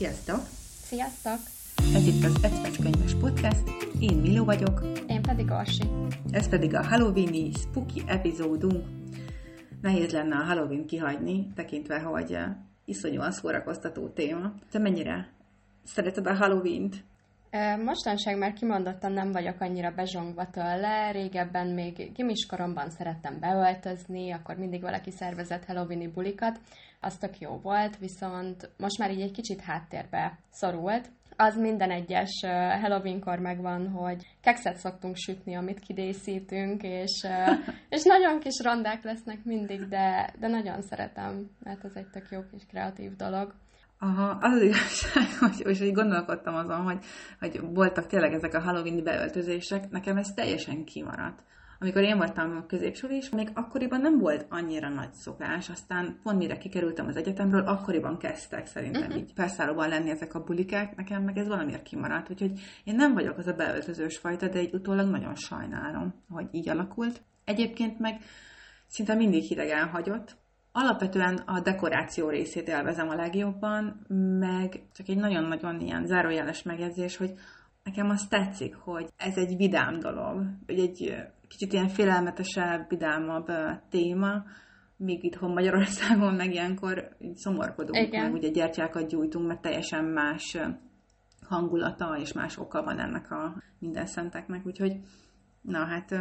Sziasztok! Sziasztok! Ez itt az Egyperc Könyves Podcast, én Miló vagyok. Én pedig Orsi. Ez pedig a Halloweeni spooky epizódunk. Nehéz lenne a Halloween kihagyni, tekintve, hogy uh, iszonyúan szórakoztató téma. Te mennyire szereted a Halloween-t? Mostanság már kimondottan nem vagyok annyira bezsongva tőle, régebben még gimiskoromban szerettem beöltözni, akkor mindig valaki szervezett Halloweeni bulikat, az tök jó volt, viszont most már így egy kicsit háttérbe szorult. Az minden egyes Halloweenkor megvan, hogy kekszet szoktunk sütni, amit kidészítünk, és, és nagyon kis rondák lesznek mindig, de, de nagyon szeretem, mert ez egy tök jó kis kreatív dolog. Aha, az az igazság, hogy, és hogy gondolkodtam azon, hogy, hogy voltak tényleg ezek a Halloween beöltözések, nekem ez teljesen kimaradt. Amikor én voltam a középsor is, még akkoriban nem volt annyira nagy szokás, aztán pont mire kikerültem az egyetemről, akkoriban kezdtek szerintem uh-huh. így felszállóban lenni ezek a bulikák, nekem meg ez valamiért kimaradt, úgyhogy én nem vagyok az a beöltözős fajta, de egy utólag nagyon sajnálom, hogy így alakult. Egyébként meg szinte mindig hidegen hagyott, Alapvetően a dekoráció részét élvezem a legjobban, meg csak egy nagyon-nagyon ilyen zárójeles megjegyzés, hogy nekem az tetszik, hogy ez egy vidám dolog, hogy egy kicsit ilyen félelmetesebb, vidámabb téma, míg itthon Magyarországon meg ilyenkor szomorkodunk, Igen. meg ugye gyertyákat gyújtunk, mert teljesen más hangulata és más oka van ennek a minden szenteknek, úgyhogy na hát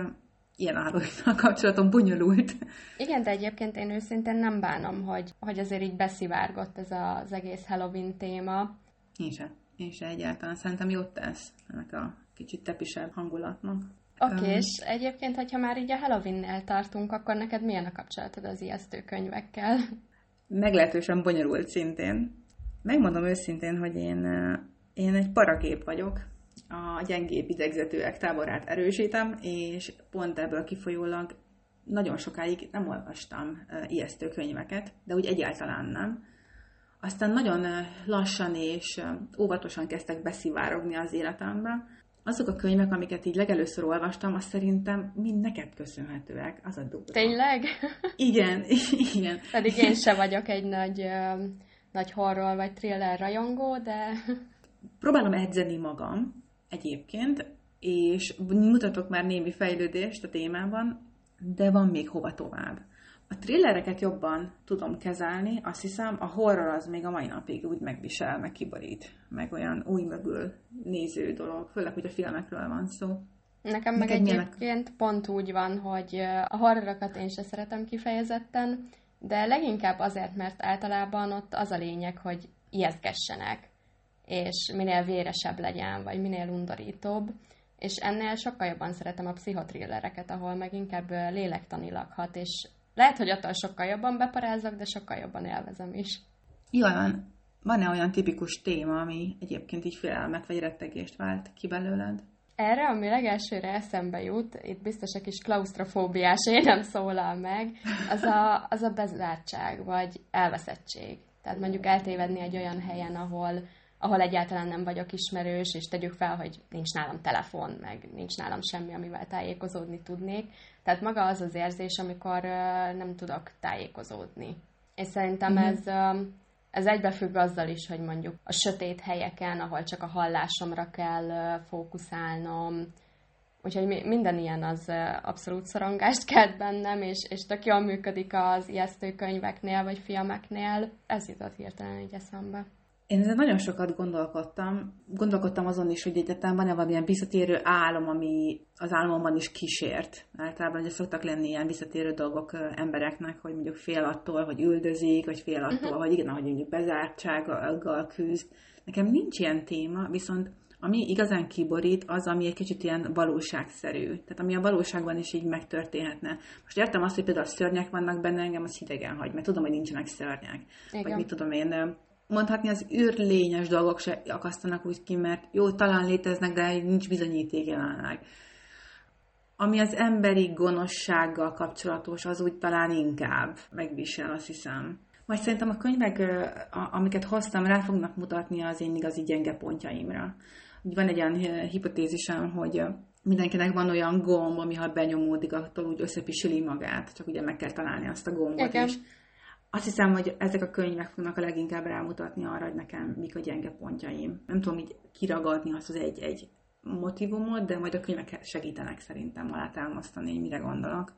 ilyen halloween kapcsolatom bonyolult. Igen, de egyébként én őszintén nem bánom, hogy, hogy azért így beszivárgott ez az egész Halloween téma. Én se. Én se egyáltalán. Szerintem jót tesz ennek a kicsit tepisebb hangulatnak. Oké, okay, um, és egyébként, hogyha már így a Halloween-nel tartunk, akkor neked milyen a kapcsolatod az ijesztő könyvekkel? Meglehetősen bonyolult szintén. Megmondom őszintén, hogy én, én egy parakép vagyok, a gyengébb idegzetőek táborát erősítem, és pont ebből kifolyólag nagyon sokáig nem olvastam ijesztő könyveket, de úgy egyáltalán nem. Aztán nagyon lassan és óvatosan kezdtek beszivárogni az életembe. Azok a könyvek, amiket így legelőször olvastam, azt szerintem mind neked köszönhetőek. Az a durva. Tényleg? Igen, igen. Pedig én se vagyok egy nagy, nagy horror vagy thriller rajongó, de... Próbálom edzeni magam, egyébként, és mutatok már némi fejlődést a témában, de van még hova tovább. A thrillereket jobban tudom kezelni, azt hiszem, a horror az még a mai napig úgy megvisel, meg kiborít, meg olyan új mögül néző dolog, főleg, hogy a filmekről van szó. Nekem meg Neked egyébként milyenek? pont úgy van, hogy a horrorokat én se szeretem kifejezetten, de leginkább azért, mert általában ott az a lényeg, hogy ijesztgessenek és minél véresebb legyen, vagy minél undorítóbb. És ennél sokkal jobban szeretem a pszichotrillereket, ahol meg inkább lélektanilag hat, és lehet, hogy attól sokkal jobban beparázok, de sokkal jobban élvezem is. Jól van. Van-e olyan tipikus téma, ami egyébként így félelmet vagy rettegést vált ki belőled? Erre, ami legelsőre eszembe jut, itt biztos egy kis klaustrofóbiás nem szólal meg, az a, az a bezártság, vagy elveszettség. Tehát mondjuk eltévedni egy olyan helyen, ahol ahol egyáltalán nem vagyok ismerős, és tegyük fel, hogy nincs nálam telefon, meg nincs nálam semmi, amivel tájékozódni tudnék. Tehát maga az az érzés, amikor nem tudok tájékozódni. És szerintem mm-hmm. ez, ez egybefügg azzal is, hogy mondjuk a sötét helyeken, ahol csak a hallásomra kell fókuszálnom, Úgyhogy minden ilyen az abszolút szorongást kelt bennem, és, és tök jól működik az ijesztő könyveknél, vagy filmeknél. Ez jutott hirtelen így eszembe. Én ezen nagyon sokat gondolkodtam. Gondolkodtam azon is, hogy egyetem van-e valamilyen visszatérő álom, ami az álmomban is kísért. Általában ugye szoktak lenni ilyen visszatérő dolgok embereknek, hogy mondjuk fél attól, hogy üldözik, vagy fél attól, uh-huh. hogy igen, hogy mondjuk bezártsággal küzd. Nekem nincs ilyen téma, viszont ami igazán kiborít, az, ami egy kicsit ilyen valóságszerű. Tehát ami a valóságban is így megtörténhetne. Most értem azt, hogy például a szörnyek vannak benne, engem az hidegen hagy, mert tudom, hogy nincsenek szörnyek. Igen. Vagy mit tudom én, mondhatni az űrlényes dolgok se akasztanak úgy ki, mert jó, talán léteznek, de nincs bizonyíték jelenleg. Ami az emberi gonoszsággal kapcsolatos, az úgy talán inkább megvisel, azt hiszem. Majd szerintem a könyvek, amiket hoztam, rá fognak mutatni az én igazi gyenge pontjaimra. Úgy van egy olyan hipotézisem, hogy mindenkinek van olyan gomb, ami ha benyomódik, attól úgy összepisüli magát, csak ugye meg kell találni azt a gombot Igen. is azt hiszem, hogy ezek a könyvek fognak a leginkább rámutatni arra, hogy nekem mik a gyenge pontjaim. Nem tudom így kiragadni azt az egy-egy motivumot, de majd a könyvek segítenek szerintem alátámasztani, hogy mire gondolok.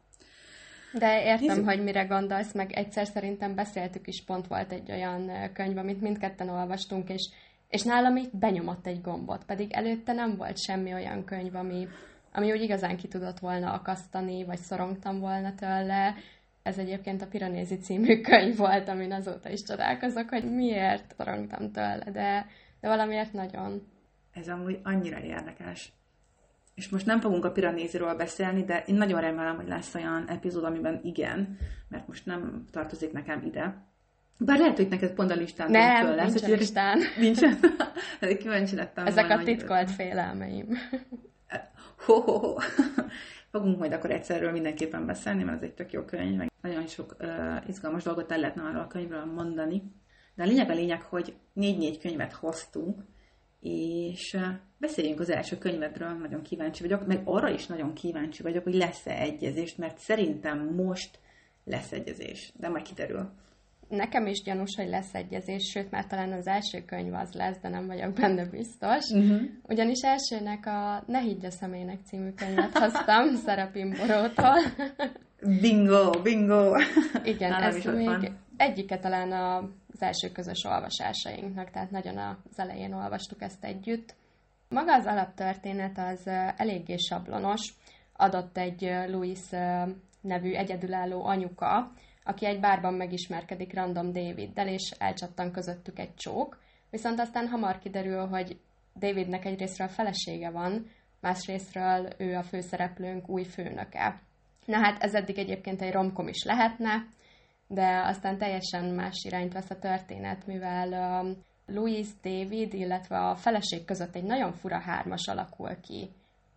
De értem, Nézzük. hogy mire gondolsz, meg egyszer szerintem beszéltük is, pont volt egy olyan könyv, amit mindketten olvastunk, és, és nálam itt benyomott egy gombot, pedig előtte nem volt semmi olyan könyv, ami, ami úgy igazán ki tudott volna akasztani, vagy szorongtam volna tőle. Ez egyébként a Piranézi című könyv volt, amin azóta is csodálkozok, hogy miért szorongtam tőle, de, de valamiért nagyon. Ez amúgy annyira érdekes. És most nem fogunk a Piranéziról beszélni, de én nagyon remélem, hogy lesz olyan epizód, amiben igen, mert most nem tartozik nekem ide. Bár lehet, hogy neked pont a listán nem, föl lesz. Nincs a listán. Nincsen? kíváncsi lettem. Ezek a titkolt félelmeim. Ho, ho, ho. Fogunk majd akkor egyszerről mindenképpen beszélni, mert ez egy tök jó könyv, meg nagyon sok uh, izgalmas dolgot el lehetne arról a könyvről mondani. De a lényeg a lényeg, hogy négy-négy könyvet hoztunk, és beszéljünk az első könyvedről, nagyon kíváncsi vagyok, meg arra is nagyon kíváncsi vagyok, hogy lesz-e egyezés, mert szerintem most lesz egyezés, de majd kiderül. Nekem is gyanús, hogy lesz egyezés, sőt, már talán az első könyv az lesz, de nem vagyok benne biztos. Uh-huh. Ugyanis elsőnek a Ne higgy a személynek című könyvet hoztam, Szerepin Borótól. bingo, bingo! Igen, ez még van. egyike talán az első közös olvasásainknak, tehát nagyon az elején olvastuk ezt együtt. Maga az alaptörténet az eléggé sablonos. Adott egy Louis nevű egyedülálló anyuka, aki egy bárban megismerkedik Random Daviddel, és elcsattan közöttük egy csók, viszont aztán hamar kiderül, hogy Davidnek egyrésztről felesége van, másrésztről ő a főszereplőnk új főnöke. Na hát ez eddig egyébként egy romkom is lehetne, de aztán teljesen más irányt vesz a történet, mivel um, Louis David, illetve a feleség között egy nagyon fura hármas alakul ki.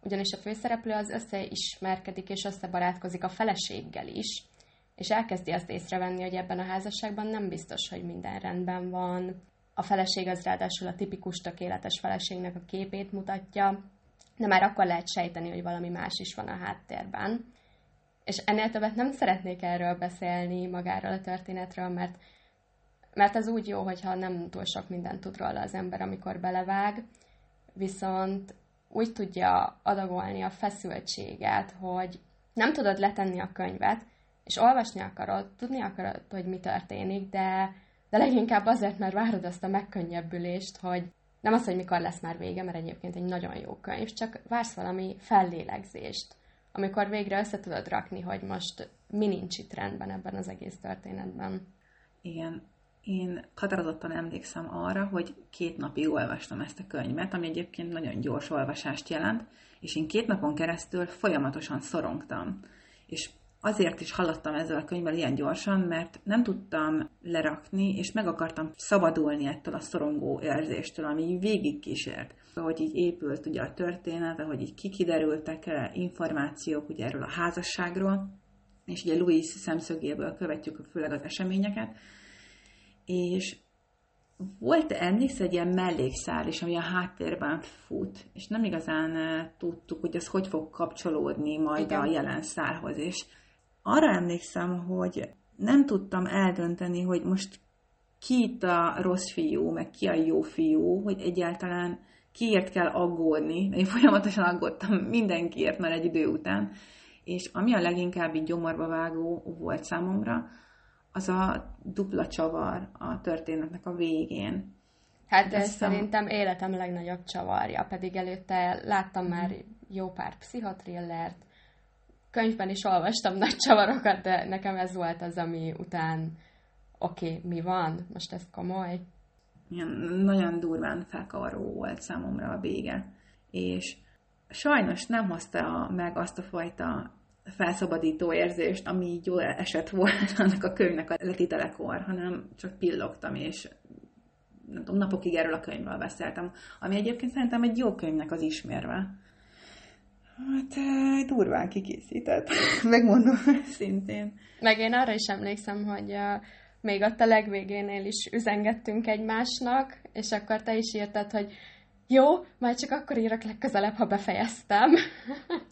Ugyanis a főszereplő az összeismerkedik és összebarátkozik a feleséggel is, és elkezdi azt észrevenni, hogy ebben a házasságban nem biztos, hogy minden rendben van. A feleség az ráadásul a tipikus tökéletes feleségnek a képét mutatja, de már akkor lehet sejteni, hogy valami más is van a háttérben. És ennél többet nem szeretnék erről beszélni magáról a történetről, mert, mert az úgy jó, hogyha nem túl sok mindent tud róla az ember, amikor belevág, viszont úgy tudja adagolni a feszültséget, hogy nem tudod letenni a könyvet, és olvasni akarod, tudni akarod, hogy mi történik, de, de leginkább azért, mert várod azt a megkönnyebbülést, hogy nem az, hogy mikor lesz már vége, mert egyébként egy nagyon jó könyv, csak vársz valami fellélegzést, amikor végre össze tudod rakni, hogy most mi nincs itt rendben ebben az egész történetben. Igen, én határozottan emlékszem arra, hogy két napig olvastam ezt a könyvet, ami egyébként nagyon gyors olvasást jelent, és én két napon keresztül folyamatosan szorongtam. És azért is haladtam ezzel a könyvvel ilyen gyorsan, mert nem tudtam lerakni, és meg akartam szabadulni ettől a szorongó érzéstől, ami végig kísért. Ahogy így épült ugye a történet, ahogy így kikiderültek információk ugye erről a házasságról, és ugye Louis szemszögéből követjük főleg az eseményeket, és volt emléksz egy ilyen mellékszál is, ami a háttérben fut, és nem igazán eh, tudtuk, hogy ez hogy fog kapcsolódni majd Igen. a jelen szálhoz, és arra emlékszem, hogy nem tudtam eldönteni, hogy most ki itt a rossz fiú, meg ki a jó fiú, hogy egyáltalán kiért kell aggódni. Én folyamatosan aggódtam mindenkiért már egy idő után. És ami a leginkább így gyomorba vágó volt számomra, az a dupla csavar a történetnek a végén. Hát ez szerintem életem legnagyobb csavarja, pedig előtte láttam már jó pár pszichotrillert, könyvben is olvastam nagy csavarokat, de nekem ez volt az, ami után oké, okay, mi van? Most ez komoly? Ilyen nagyon durván felkavaró volt számomra a vége. És sajnos nem hozta meg azt a fajta felszabadító érzést, ami így jól esett volt annak a könyvnek a letitelekor, hanem csak pillogtam, és nem tudom, napokig erről a könyvről beszéltem, ami egyébként szerintem egy jó könyvnek az ismérve. Hát durván kikészített, megmondom szintén. Meg én arra is emlékszem, hogy uh, még ott a legvégénél is üzengettünk egymásnak, és akkor te is írtad, hogy jó, majd csak akkor írok legközelebb, ha befejeztem.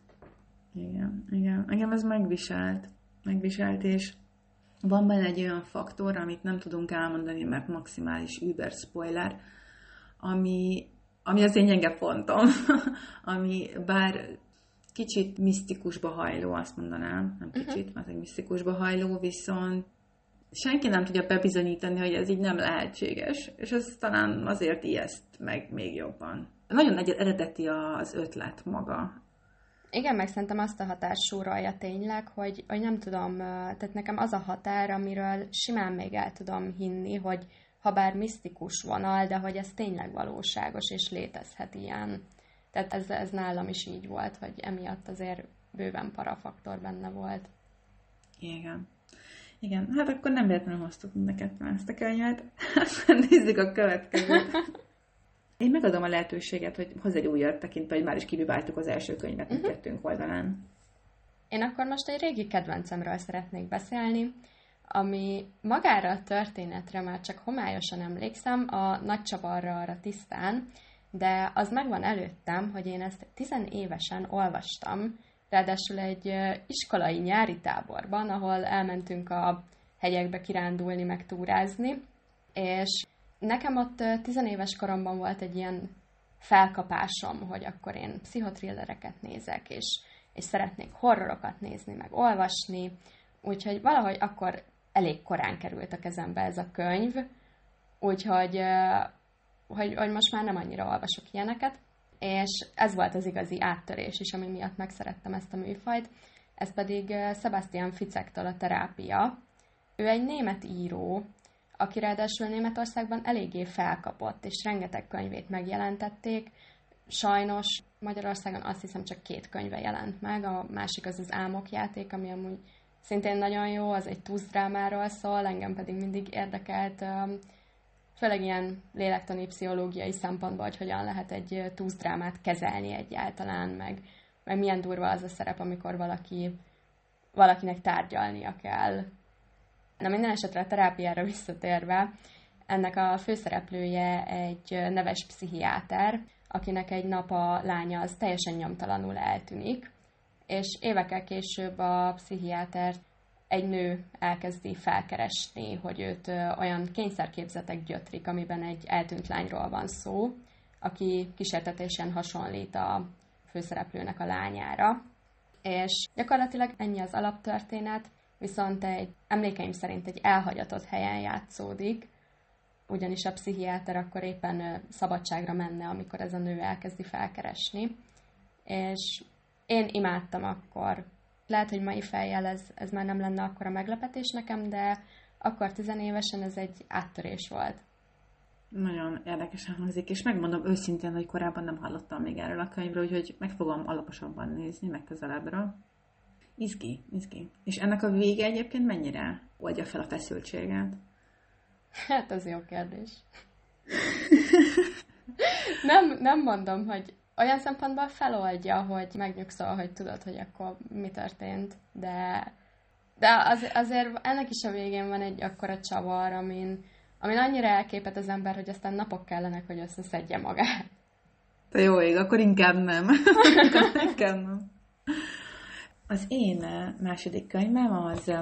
igen, igen. Engem ez megviselt. Megviselt, és van benne egy olyan faktor, amit nem tudunk elmondani, mert maximális über spoiler, ami, ami az én gyenge pontom, ami bár kicsit misztikusba hajló, azt mondanám, nem mhm. kicsit, uh-huh. mert egy misztikusba hajló, viszont senki nem tudja bebizonyítani, hogy ez így nem lehetséges, és ez talán azért ijeszt meg még jobban. Nagyon egy eredeti az ötlet maga. Igen, meg szerintem azt a hatást súrolja tényleg, hogy, hogy nem tudom, tehát nekem az a határ, amiről simán még el tudom hinni, hogy ha bár misztikus vonal, de hogy ez tényleg valóságos, és létezhet ilyen. Tehát ez, ez nálam is így volt, hogy emiatt azért bőven parafaktor benne volt. Igen. Igen, hát akkor nem véletlenül hoztuk mind a ketten ezt a könyvet. Aztán nézzük a következőt. Én megadom a lehetőséget, hogy hozz egy újat tekintve, hogy már is kibibáltuk az első könyvet uh-huh. kettőnk oldalán. Én akkor most egy régi kedvencemről szeretnék beszélni, ami magára a történetre már csak homályosan emlékszem, a Nagy Csavarra arra tisztán, de az megvan előttem, hogy én ezt tizenévesen olvastam, ráadásul egy iskolai nyári táborban, ahol elmentünk a hegyekbe kirándulni, meg túrázni, és nekem ott tizenéves koromban volt egy ilyen felkapásom, hogy akkor én pszichotrillereket nézek, és, és szeretnék horrorokat nézni, meg olvasni, úgyhogy valahogy akkor elég korán került a kezembe ez a könyv, úgyhogy hogy, hogy most már nem annyira olvasok ilyeneket, és ez volt az igazi áttörés is, ami miatt megszerettem ezt a műfajt. Ez pedig Sebastian Ficektől a terápia. Ő egy német író, aki ráadásul Németországban eléggé felkapott, és rengeteg könyvét megjelentették. Sajnos Magyarországon azt hiszem csak két könyve jelent meg, a másik az az Álmokjáték, ami amúgy szintén nagyon jó, az egy drámáról szól, engem pedig mindig érdekelt főleg ilyen lélektani, pszichológiai szempontból, hogy hogyan lehet egy túszdrámát kezelni egyáltalán, meg, meg milyen durva az a szerep, amikor valaki, valakinek tárgyalnia kell. Na minden esetre a terápiára visszatérve, ennek a főszereplője egy neves pszichiáter, akinek egy nap a lánya az teljesen nyomtalanul eltűnik, és évekkel később a pszichiáter egy nő elkezdi felkeresni, hogy őt olyan kényszerképzetek gyötrik, amiben egy eltűnt lányról van szó, aki kísértetésen hasonlít a főszereplőnek a lányára. És gyakorlatilag ennyi az alaptörténet, viszont egy emlékeim szerint egy elhagyatott helyen játszódik, ugyanis a pszichiáter akkor éppen szabadságra menne, amikor ez a nő elkezdi felkeresni. És én imádtam akkor lehet, hogy mai fejjel ez, ez már nem lenne akkor a meglepetés nekem, de akkor tizenévesen ez egy áttörés volt. Nagyon érdekesen hangzik, és megmondom őszintén, hogy korábban nem hallottam még erről a könyvről, úgyhogy meg fogom alaposabban nézni, meg közelebbről. Izgi, izgi. És ennek a vége egyébként mennyire oldja fel a feszültséget? Hát, az jó kérdés. nem, nem mondom, hogy olyan szempontból feloldja, hogy megnyugszol, hogy tudod, hogy akkor mi történt, de, de az, azért ennek is a végén van egy akkora csavar, amin, amin annyira elképet az ember, hogy aztán napok kellenek, hogy összeszedje magát. Te jó ég, akkor inkább nem. inkább nem. Az én második könyvem az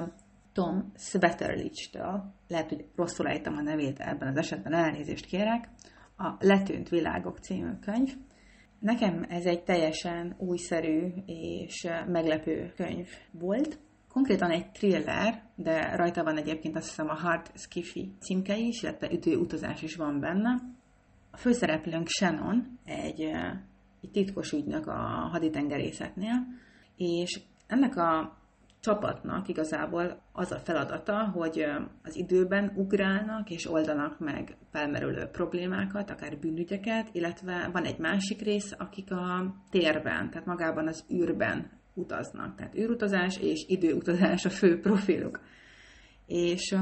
Tom Svetterlich-től, lehet, hogy rosszul ejtem a nevét ebben az esetben, elnézést kérek, a Letűnt világok című könyv. Nekem ez egy teljesen újszerű és meglepő könyv volt. Konkrétan egy thriller, de rajta van egyébként azt hiszem a Hard Skiffy címke is, illetve ütőutazás is van benne. A főszereplőnk Shannon, egy, egy titkos ügynök a haditengerészetnél, és ennek a csapatnak igazából az a feladata, hogy az időben ugrálnak és oldanak meg felmerülő problémákat, akár bűnügyeket, illetve van egy másik rész, akik a térben, tehát magában az űrben utaznak. Tehát űrutazás és időutazás a fő profiluk. És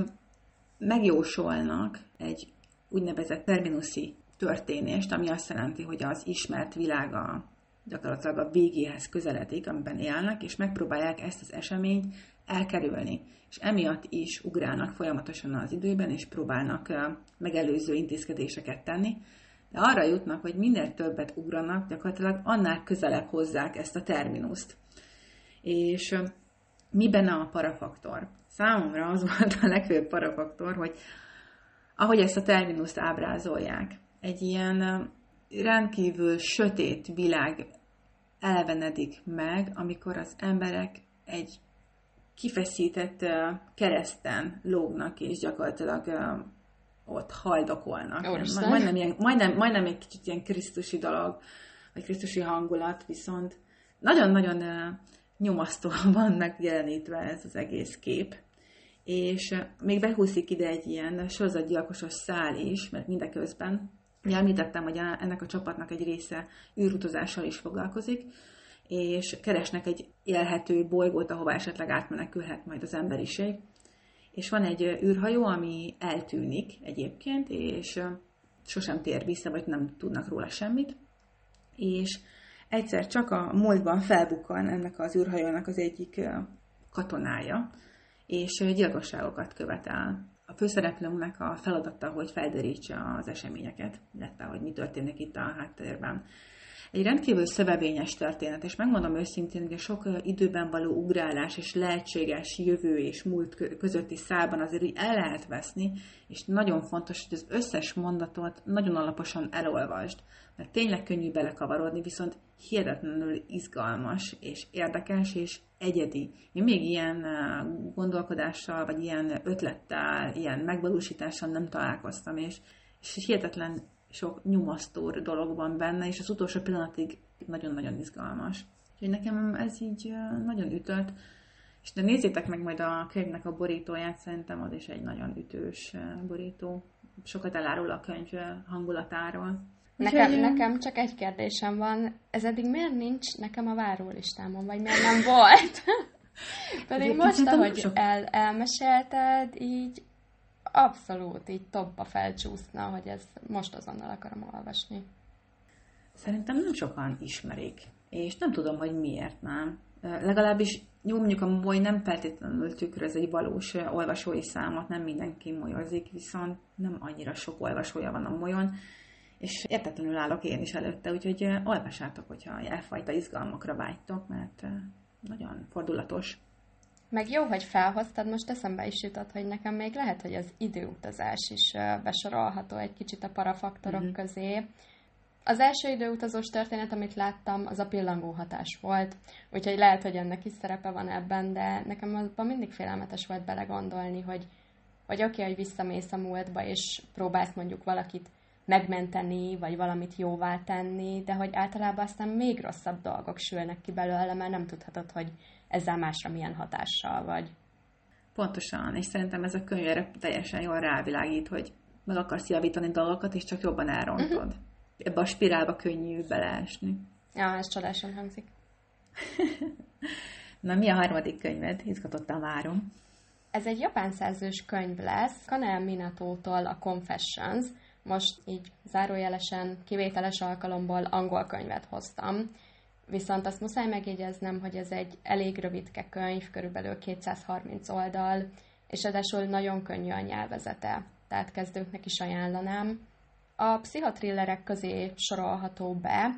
megjósolnak egy úgynevezett terminuszi történést, ami azt jelenti, hogy az ismert világa gyakorlatilag a végéhez közeledik, amiben élnek, és megpróbálják ezt az eseményt elkerülni. És emiatt is ugrálnak folyamatosan az időben, és próbálnak megelőző intézkedéseket tenni, de arra jutnak, hogy minél többet ugranak, gyakorlatilag annál közelebb hozzák ezt a terminuszt. És mi benne a parafaktor? Számomra az volt a legfőbb parafaktor, hogy ahogy ezt a terminuszt ábrázolják, egy ilyen rendkívül sötét világ elevenedik meg, amikor az emberek egy kifeszített kereszten lógnak, és gyakorlatilag ott haldokolnak. Majdnem, ilyen, majdnem, majdnem egy kicsit ilyen krisztusi dolog, vagy krisztusi hangulat, viszont nagyon-nagyon nyomasztóan van megjelenítve ez az egész kép. És még behúzik ide egy ilyen sorozatgyilkosos szál is, mert mindeközben, ugye említettem, hogy ennek a csapatnak egy része űrutazással is foglalkozik, és keresnek egy élhető bolygót, ahová esetleg átmenekülhet majd az emberiség. És van egy űrhajó, ami eltűnik egyébként, és sosem tér vissza, vagy nem tudnak róla semmit. És egyszer csak a múltban felbukkan ennek az űrhajónak az egyik katonája, és gyilkosságokat követel. A főszereplőnknek a feladata, hogy felderítse az eseményeket, illetve hogy mi történik itt a háttérben. Egy rendkívül szövevényes történet, és megmondom őszintén, hogy a sok időben való ugrálás és lehetséges jövő és múlt közötti szálban azért úgy el lehet veszni, és nagyon fontos, hogy az összes mondatot nagyon alaposan elolvasd, mert tényleg könnyű belekavarodni, viszont hihetetlenül izgalmas és érdekes és egyedi. Én még ilyen gondolkodással, vagy ilyen ötlettel, ilyen megvalósítással nem találkoztam, és, és hihetetlen sok nyomasztó dolog van benne, és az utolsó pillanatig nagyon-nagyon izgalmas. Úgyhogy nekem ez így nagyon ütött, és de nézzétek meg majd a könyvnek a borítóját, szerintem az is egy nagyon ütős borító. Sokat elárul a könyv hangulatáról. Nekem, Úgyhogy, nekem csak egy kérdésem van, ez eddig miért nincs nekem a várólistámon, vagy miért nem volt? Pedig most, ahogy el, elmesélted, így abszolút így topba felcsúszna, hogy ez most azonnal akarom olvasni. Szerintem nem sokan ismerik, és nem tudom, hogy miért nem. Legalábbis jó, mondjuk a moly nem feltétlenül tükröz egy valós olvasói számot, nem mindenki molyozik, viszont nem annyira sok olvasója van a molyon, és értetlenül állok én is előtte, úgyhogy olvassátok, hogyha elfajta izgalmakra vágytok, mert nagyon fordulatos. Meg jó, hogy felhoztad, most eszembe is jutott, hogy nekem még lehet, hogy az időutazás is besorolható egy kicsit a parafaktorok mm-hmm. közé. Az első időutazós történet, amit láttam, az a pillangó hatás volt, úgyhogy lehet, hogy ennek is szerepe van ebben, de nekem abban mindig félelmetes volt belegondolni, hogy, hogy oké, okay, hogy visszamész a múltba, és próbálsz mondjuk valakit megmenteni, vagy valamit jóvá tenni, de hogy általában aztán még rosszabb dolgok sülnek ki belőle, mert nem tudhatod, hogy ezzel másra milyen hatással vagy. Pontosan, és szerintem ez a könyv erre teljesen jól rávilágít, hogy meg akarsz javítani dolgokat, és csak jobban elrontod. Uh-huh. Ebbe a spirálba könnyű beleesni. Ja, ez csodásan hangzik. Na, mi a harmadik könyved? Izgatottan várom. Ez egy japán szerzős könyv lesz, Kanel Minato-tól a Confessions. Most így zárójelesen, kivételes alkalomból angol könyvet hoztam Viszont azt muszáj megjegyeznem, hogy ez egy elég rövidke könyv, körülbelül 230 oldal, és ráadásul nagyon könnyű a nyelvezete, tehát kezdőknek is ajánlanám. A pszichotrillerek közé sorolható be.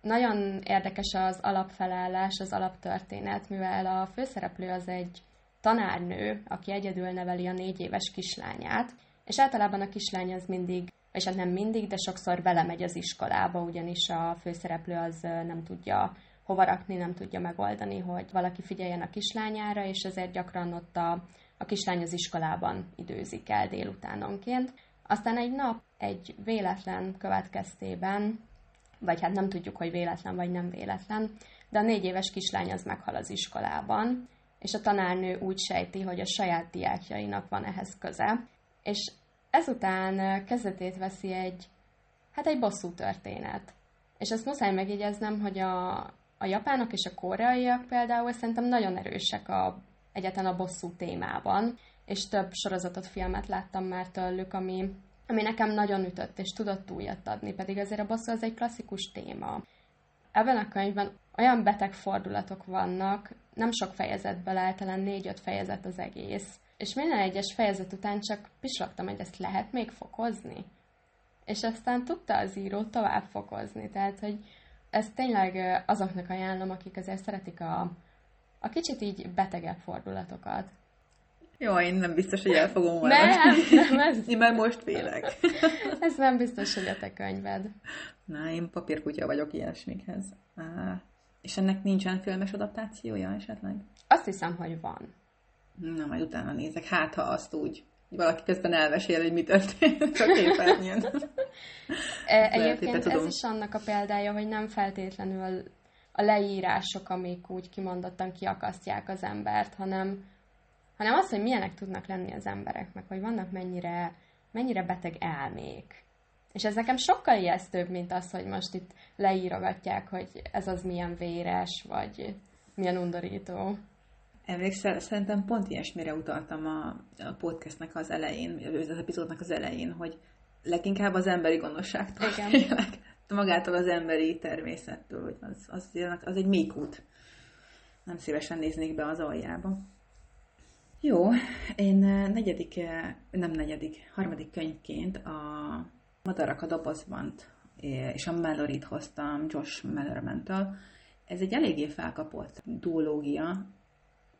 Nagyon érdekes az alapfelállás, az alaptörténet, mivel a főszereplő az egy tanárnő, aki egyedül neveli a négy éves kislányát, és általában a kislány az mindig és hát nem mindig, de sokszor vele megy az iskolába, ugyanis a főszereplő az nem tudja hova rakni, nem tudja megoldani, hogy valaki figyeljen a kislányára, és ezért gyakran ott a, a kislány az iskolában időzik el délutánonként. Aztán egy nap egy véletlen következtében, vagy hát nem tudjuk, hogy véletlen vagy nem véletlen, de a négy éves kislány az meghal az iskolában, és a tanárnő úgy sejti, hogy a saját diákjainak van ehhez köze, és ezután kezdetét veszi egy, hát egy bosszú történet. És azt muszáj megjegyeznem, hogy a, a japánok és a koreaiak például szerintem nagyon erősek a, egyetlen a bosszú témában, és több sorozatot, filmet láttam már tőlük, ami, ami nekem nagyon ütött, és tudott újat adni, pedig azért a bosszú az egy klasszikus téma. Ebben a könyvben olyan beteg fordulatok vannak, nem sok fejezetből általán négy-öt fejezet az egész, és minden egyes fejezet után csak pislogtam, hogy ezt lehet még fokozni. És aztán tudta az író tovább fokozni, tehát, hogy ezt tényleg azoknak ajánlom, akik azért szeretik a, a kicsit így betegebb fordulatokat. Jó, én nem biztos, hogy el fogom olvasni. Nem, nem, ez... Én már most félek. ez nem biztos, hogy a te könyved. Na, én papírkutya vagyok ilyesmikhez. És ennek nincsen filmes adaptációja esetleg? Azt hiszem, hogy van. Na, majd utána nézek. Hát, ha azt úgy valaki közben elvesél, hogy mi történt a képernyőn. E, egyébként ez is annak a példája, hogy nem feltétlenül a leírások, amik úgy kimondottan kiakasztják az embert, hanem, hanem az, hogy milyenek tudnak lenni az emberek, meg hogy vannak mennyire, mennyire beteg elmék. És ez nekem sokkal ijesztőbb, mint az, hogy most itt leírogatják, hogy ez az milyen véres, vagy milyen undorító. Emlékszel, szerintem pont ilyesmire utaltam a, a podcastnek az elején, az epizódnak az elején, hogy leginkább az emberi gonoszságtól Igen. félek. Magától az emberi természettől, hogy az, az, az egy mély út. Nem szívesen néznék be az aljába. Jó, én eh, negyedik, eh, nem negyedik, harmadik könyvként a Madarak a dobozban eh, és a Mallory-t hoztam Josh Mellermentől. Ez egy eléggé felkapott duológia,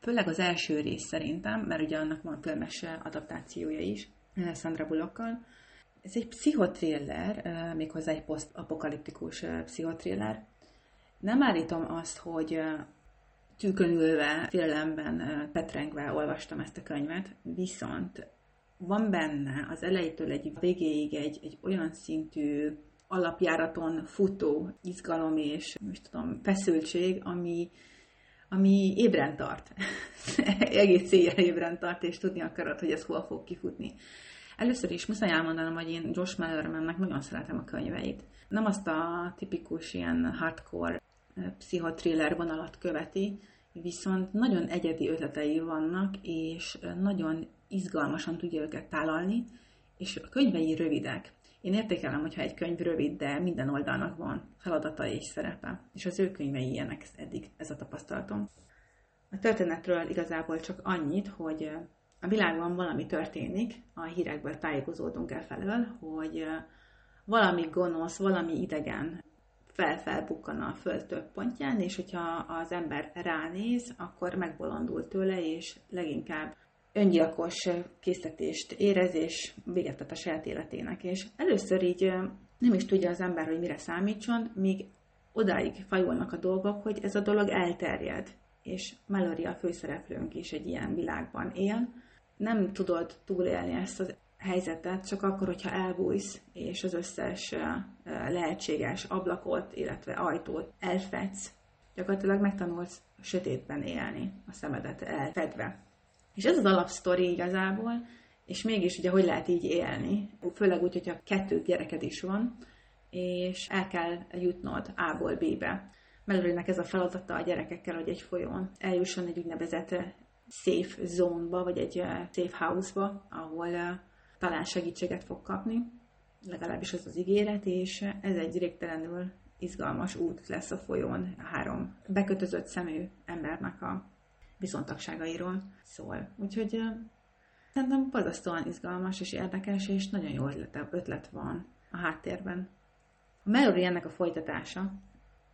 főleg az első rész szerintem, mert ugye annak van filmes adaptációja is, Sandra Bullockkal. Ez egy pszichotriller, méghozzá egy posztapokaliptikus pszichotriller. Nem állítom azt, hogy tűkönülve, félelemben, petrengve olvastam ezt a könyvet, viszont van benne az elejétől egy végéig egy, egy olyan szintű alapjáraton futó izgalom és, most tudom, feszültség, ami, ami ébren tart. Egész éjjel ébren tart, és tudni akarod, hogy ez hol fog kifutni. Először is muszáj elmondanom, hogy én Josh Mellermannek nagyon szeretem a könyveit. Nem azt a tipikus ilyen hardcore eh, pszichotriller vonalat követi, viszont nagyon egyedi ötletei vannak, és eh, nagyon izgalmasan tudja őket tálalni, és a könyvei rövidek. Én értékelem, hogyha egy könyv rövid, de minden oldalnak van feladata és szerepe. És az ő könyvei ilyenek eddig, ez a tapasztalatom. A történetről igazából csak annyit, hogy a világban valami történik, a hírekből tájékozódunk el felől, hogy valami gonosz, valami idegen felfelbukkan a föld több pontján, és hogyha az ember ránéz, akkor megbolondul tőle, és leginkább öngyilkos készítést érez, és véget a saját életének. És először így nem is tudja az ember, hogy mire számítson, míg odáig fajulnak a dolgok, hogy ez a dolog elterjed. És Mallory a főszereplőnk is egy ilyen világban él. Nem tudod túlélni ezt a helyzetet, csak akkor, hogyha elbújsz, és az összes lehetséges ablakot, illetve ajtót elfedsz, gyakorlatilag megtanulsz sötétben élni, a szemedet elfedve. És ez az alapsztori igazából, és mégis ugye hogy lehet így élni, főleg úgy, hogyha kettő gyereked is van, és el kell jutnod A-ból B-be. Mellőnek ez a feladata a gyerekekkel, hogy egy folyón eljusson egy úgynevezett safe zone-ba, vagy egy safe house-ba, ahol talán segítséget fog kapni, legalábbis az az ígéret, és ez egy direktelenül izgalmas út lesz a folyón a három bekötözött szemű embernek a viszontagságairól szól. Úgyhogy szerintem borzasztóan izgalmas és érdekes, és nagyon jó ötlet, ötlet van a háttérben. A Mallory ennek a folytatása,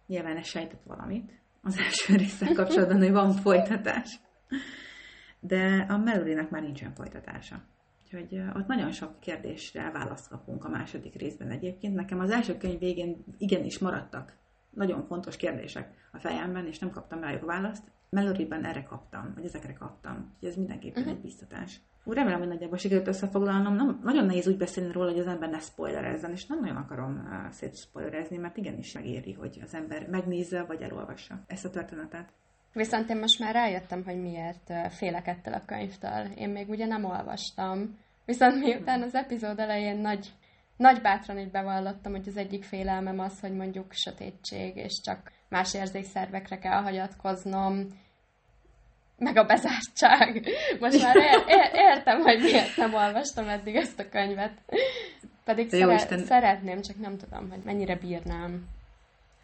nyilván ez sejtett valamit, az első részsel kapcsolatban, hogy van folytatás. De a Mallory-nek már nincsen folytatása. Úgyhogy ott nagyon sok kérdésre választ kapunk a második részben egyébként. Nekem az első könyv végén igenis maradtak nagyon fontos kérdések a fejemben, és nem kaptam rájuk választ. Meloriban erre kaptam, vagy ezekre kaptam. Úgyhogy ez mindenképpen uh-huh. egy biztatás. Úgy remélem, hogy nagyjából sikerült összefoglalnom. Nem, nagyon nehéz úgy beszélni róla, hogy az ember ne spoilerezzen, és nem nagyon akarom uh, szétspoilerezni, mert igenis megéri, hogy az ember megnézze, vagy elolvassa ezt a történetet. Viszont én most már rájöttem, hogy miért félek ettől a könyvtől. Én még ugye nem olvastam. Viszont miután az epizód elején nagy, nagy bátran így bevallottam, hogy az egyik félelmem az, hogy mondjuk sötétség, és csak más érzékszervekre kell hagyatkoznom, meg a bezártság. Most már ér, ér, értem, hogy miért nem olvastam eddig ezt a könyvet. Pedig szere, Isten. szeretném, csak nem tudom, hogy mennyire bírnám.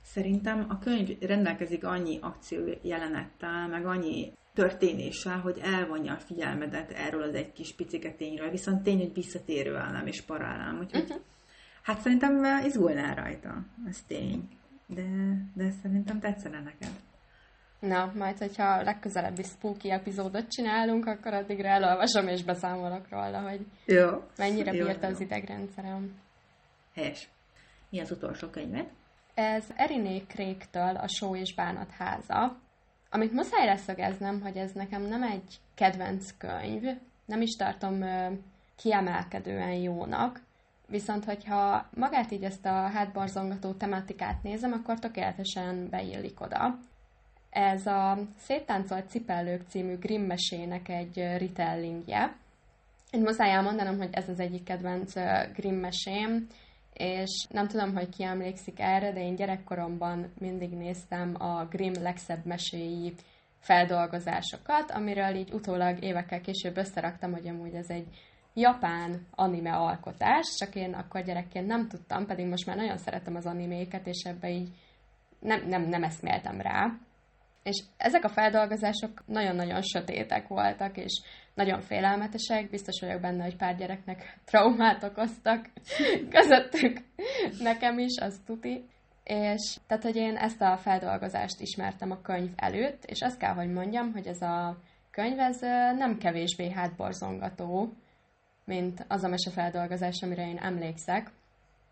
Szerintem a könyv rendelkezik annyi akció jelenettel, meg annyi történéssel, hogy elvonja a figyelmedet erről az egy kis picike tényről, viszont tény, hogy visszatérő állam és parállam. Úgyhogy uh-huh. hát szerintem izgulnál rajta, ez tény. De, de szerintem tetszene neked. Na, majd, hogyha legközelebbi spooky epizódot csinálunk, akkor addigra elolvasom és beszámolok róla, hogy jó. mennyire jó, bírta jó. az idegrendszerem. Helyes. Mi az utolsó könyved? Ez Eriné Kréktől a Só és Bánat háza, amit muszáj leszögeznem, hogy ez nekem nem egy kedvenc könyv, nem is tartom kiemelkedően jónak, viszont hogyha magát így ezt a hátbarzongató tematikát nézem, akkor tökéletesen beillik oda. Ez a Széttáncolt cipellők című Grimm mesének egy retellingje. Én muszáj elmondanom, hogy ez az egyik kedvenc Grimm mesém, és nem tudom, hogy ki emlékszik erre, de én gyerekkoromban mindig néztem a Grimm legszebb meséi feldolgozásokat, amiről így utólag évekkel később összeraktam, hogy amúgy ez egy japán anime alkotás, csak én akkor gyerekként nem tudtam, pedig most már nagyon szeretem az animéket, és ebbe így nem, nem, nem eszméltem rá. És ezek a feldolgozások nagyon-nagyon sötétek voltak, és nagyon félelmetesek. Biztos vagyok benne, hogy pár gyereknek traumát okoztak közöttük. Nekem is, az tuti. És tehát, hogy én ezt a feldolgozást ismertem a könyv előtt, és azt kell, hogy mondjam, hogy ez a könyv ez nem kevésbé hátborzongató, mint az a mesefeldolgozás, amire én emlékszek.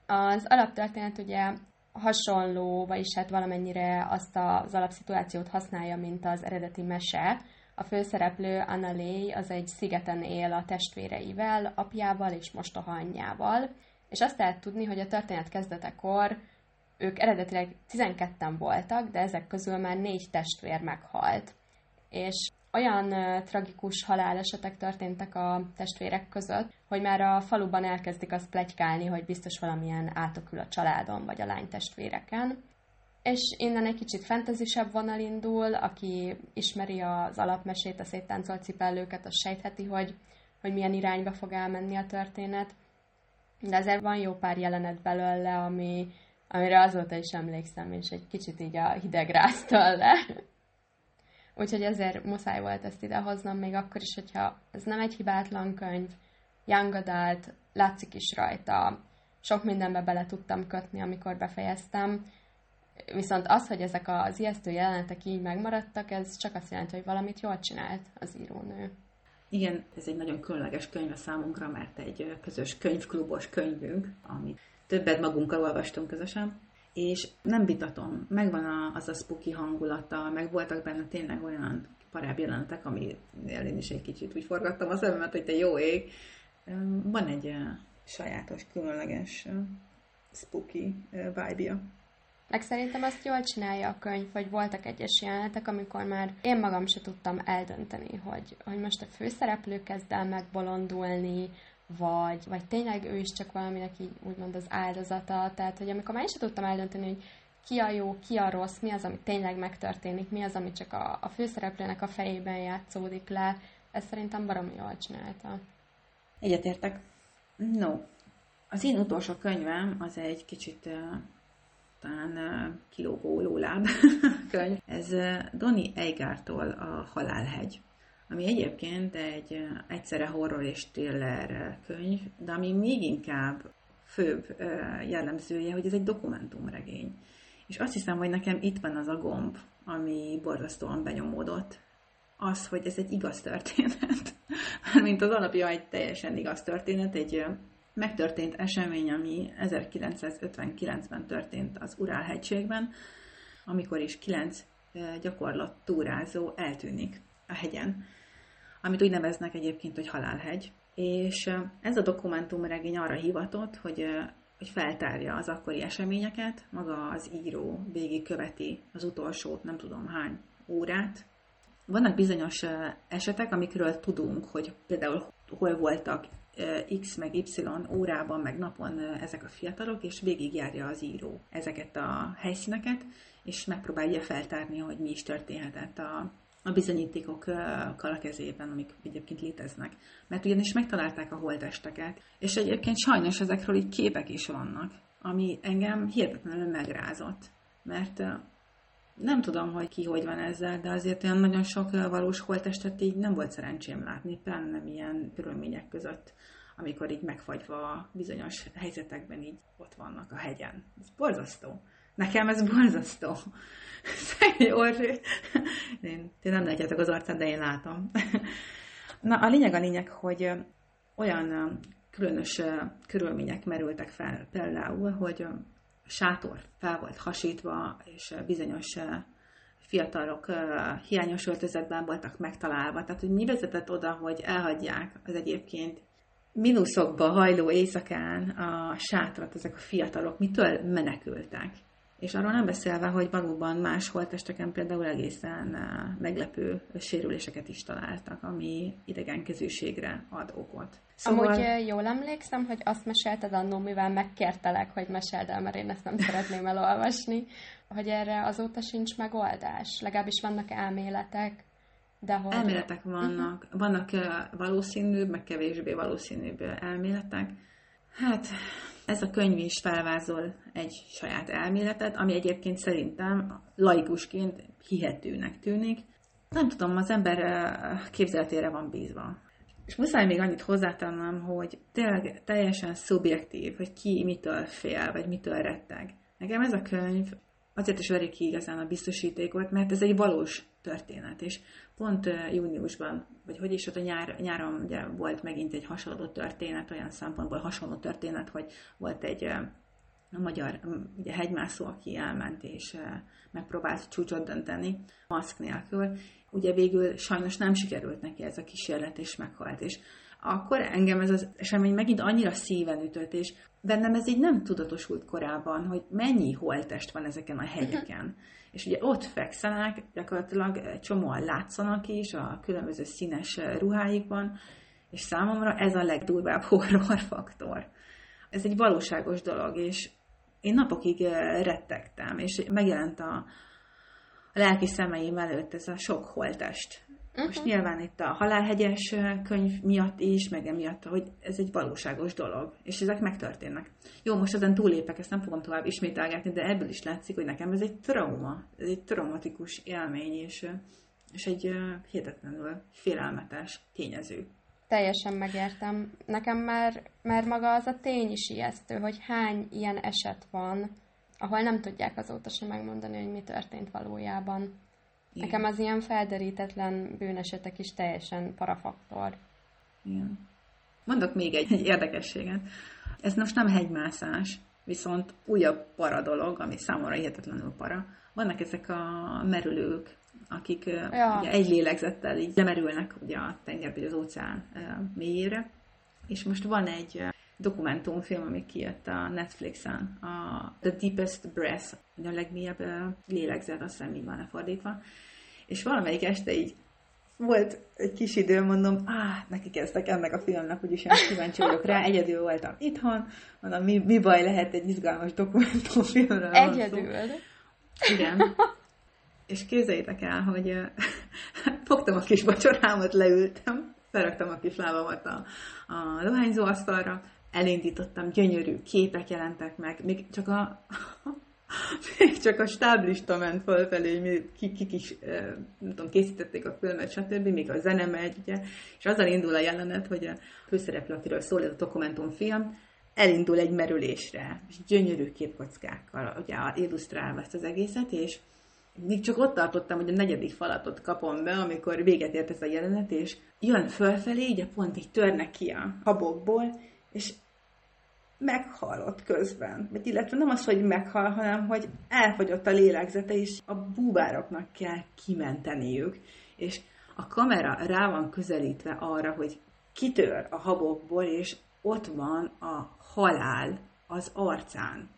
Az alaptörténet ugye hasonló, vagyis hát valamennyire azt az alapszituációt használja, mint az eredeti mese. A főszereplő Anna Lay az egy szigeten él a testvéreivel, apjával és mostoha anyjával, és azt lehet tudni, hogy a történet kezdetekor ők eredetileg 12-en voltak, de ezek közül már négy testvér meghalt. És olyan tragikus halálesetek történtek a testvérek között, hogy már a faluban elkezdik azt plegykálni, hogy biztos valamilyen átokül a családon vagy a lány testvéreken. És innen egy kicsit fentezisebb vonal indul, aki ismeri az alapmesét, a széttáncolt cipellőket, az sejtheti, hogy, hogy milyen irányba fog elmenni a történet. De azért van jó pár jelenet belőle, ami, amire azóta is emlékszem, és egy kicsit így a hideg ráztal le. Úgyhogy ezért muszáj volt ezt idehoznom, még akkor is, hogyha ez nem egy hibátlan könyv, young adult, látszik is rajta, sok mindenbe bele tudtam kötni, amikor befejeztem, viszont az, hogy ezek az ijesztő jelenetek így megmaradtak, ez csak azt jelenti, hogy valamit jól csinált az írónő. Igen, ez egy nagyon különleges könyv a számunkra, mert egy közös könyvklubos könyvünk, amit többet magunkkal olvastunk közösen, és nem vitatom, megvan a, az a spooky hangulata, meg voltak benne tényleg olyan parább jelenetek, ami én is egy kicsit úgy forgattam a szememet, hogy te jó ég. Van egy sajátos, különleges spooky vibe-ja. Meg szerintem azt jól csinálja a könyv, hogy voltak egyes jelenetek, amikor már én magam se tudtam eldönteni, hogy, hogy most a főszereplő kezd el megbolondulni, vagy, vagy tényleg ő is csak valaminek így úgymond az áldozata, tehát hogy amikor már is tudtam eldönteni, hogy ki a jó, ki a rossz, mi az, ami tényleg megtörténik, mi az, ami csak a, a főszereplőnek a fejében játszódik le, ez szerintem baromi jól csinálta. Egyetértek. No. Az én utolsó könyvem az egy kicsit talán kilógó lóláb könyv. Ez Doni Eigártól a Halálhegy ami egyébként egy egyszerre horror és thriller könyv, de ami még inkább főbb jellemzője, hogy ez egy dokumentumregény. És azt hiszem, hogy nekem itt van az a gomb, ami borzasztóan benyomódott. Az, hogy ez egy igaz történet. Mint az alapja egy teljesen igaz történet, egy megtörtént esemény, ami 1959-ben történt az Urál-hegységben, amikor is kilenc gyakorlat túrázó eltűnik a hegyen amit úgy neveznek egyébként, hogy halálhegy. És ez a dokumentumregény arra hivatott, hogy, hogy feltárja az akkori eseményeket, maga az író végig követi az utolsó nem tudom hány órát. Vannak bizonyos esetek, amikről tudunk, hogy például hol voltak X meg Y órában, meg napon ezek a fiatalok, és végigjárja az író ezeket a helyszíneket, és megpróbálja feltárni, hogy mi is történhetett a, a bizonyítékokkal a kezében, amik egyébként léteznek. Mert ugyanis megtalálták a holtesteket, és egyébként sajnos ezekről így képek is vannak, ami engem hihetetlenül megrázott. Mert nem tudom, hogy ki hogy van ezzel, de azért olyan nagyon sok valós holtestet így nem volt szerencsém látni, pláne nem ilyen körülmények között, amikor így megfagyva bizonyos helyzetekben így ott vannak a hegyen. Ez borzasztó. Nekem ez borzasztó. Szegény Orsi. Én, én nem látjátok az arcát, de én látom. Na, a lényeg a lényeg, hogy olyan különös körülmények merültek fel például, hogy a sátor fel volt hasítva, és bizonyos fiatalok hiányos öltözetben voltak megtalálva. Tehát, hogy mi vezetett oda, hogy elhagyják az egyébként mínuszokba hajló éjszakán a sátrat ezek a fiatalok, mitől menekültek. És arról nem beszélve, hogy valóban más holtesteken például egészen meglepő sérüléseket is találtak, ami idegenkezűségre ad okot. Szóval... Amúgy jól emlékszem, hogy azt mesélted annó, mivel megkértelek, hogy meséld el, mert én ezt nem szeretném elolvasni, hogy erre azóta sincs megoldás. Legalábbis vannak elméletek, de hogy... Elméletek vannak. Uh-huh. Vannak valószínűbb, meg kevésbé valószínűbb elméletek. Hát ez a könyv is felvázol egy saját elméletet, ami egyébként szerintem laikusként hihetőnek tűnik. Nem tudom, az ember képzeletére van bízva. És muszáj még annyit hozzátennem, hogy tényleg teljesen szubjektív, hogy ki mitől fél, vagy mitől retteg. Nekem ez a könyv azért is veri ki igazán a biztosítékot, mert ez egy valós történet, és pont júniusban, vagy hogy is ott a nyár, nyáron ugye volt megint egy hasonló történet, olyan szempontból hasonló történet, hogy volt egy a magyar ugye, hegymászó, aki elment és megpróbált csúcsot dönteni maszk nélkül. Ugye végül sajnos nem sikerült neki ez a kísérlet, és meghalt. És akkor engem ez az esemény megint annyira szíven ütött, és bennem ez így nem tudatosult korábban, hogy mennyi holtest van ezeken a hegyeken. És ugye ott fekszenek, gyakorlatilag csomóan látszanak is a különböző színes ruháikban, és számomra ez a legdurvább horrorfaktor. Ez egy valóságos dolog, és én napokig rettegtem, és megjelent a, a lelki szemeim előtt ez a sok holtest, Uh-huh. Most nyilván itt a Halálhegyes könyv miatt is, meg emiatt, hogy ez egy valóságos dolog, és ezek megtörténnek. Jó, most ezen túlépek, ezt nem fogom tovább ismételgetni, de ebből is látszik, hogy nekem ez egy trauma, ez egy traumatikus élmény, és, és egy hihetetlenül félelmetes tényező. Teljesen megértem. Nekem már, már maga az a tény is ijesztő, hogy hány ilyen eset van, ahol nem tudják azóta sem megmondani, hogy mi történt valójában. Igen. Nekem az ilyen felderítetlen bűnesetek is teljesen parafaktor. Igen. Mondok még egy, egy érdekességet. Ez most nem hegymászás, viszont újabb para dolog, ami számomra hihetetlenül para. Vannak ezek a merülők, akik ja. ugye, egy lélegzettel így lemerülnek ugye a tengerbe, az óceán mélyére. És most van egy dokumentumfilm, ami kijött a Netflixen, a The Deepest Breath, a legmélyebb lélegzet, azt hiszem így van fordítva, és valamelyik este így volt egy kis idő, mondom, áh, neki kezdtek ennek a filmnek, úgyis én kíváncsi vagyok rá, egyedül voltam itthon, mondom, mi, mi baj lehet egy izgalmas dokumentumfilmről. Egyedül? Igen. És képzeljétek el, hogy fogtam a kis vacsorámat, leültem, felraktam a kis lábamat a, a dohányzó asztalra, elindítottam, gyönyörű képek jelentek meg, még csak a, még csak a stáblista ment fölfelé, hogy kik, kik is nem tudom, készítették a filmet, stb., még a zene megy, ugye, és azzal indul a jelenet, hogy a főszereplő, akiről szól ez a dokumentumfilm, elindul egy merülésre, és gyönyörű képkockákkal, ugye, illusztrálva ezt az egészet, és még csak ott tartottam, hogy a negyedik falatot kapom be, amikor véget ért ez a jelenet, és jön fölfelé, ugye pont így törnek ki a habokból, és meghalott közben. Vagy illetve nem az, hogy meghal, hanem hogy elfogyott a lélegzete, és a búvároknak kell kimenteniük. És a kamera rá van közelítve arra, hogy kitör a habokból, és ott van a halál az arcán.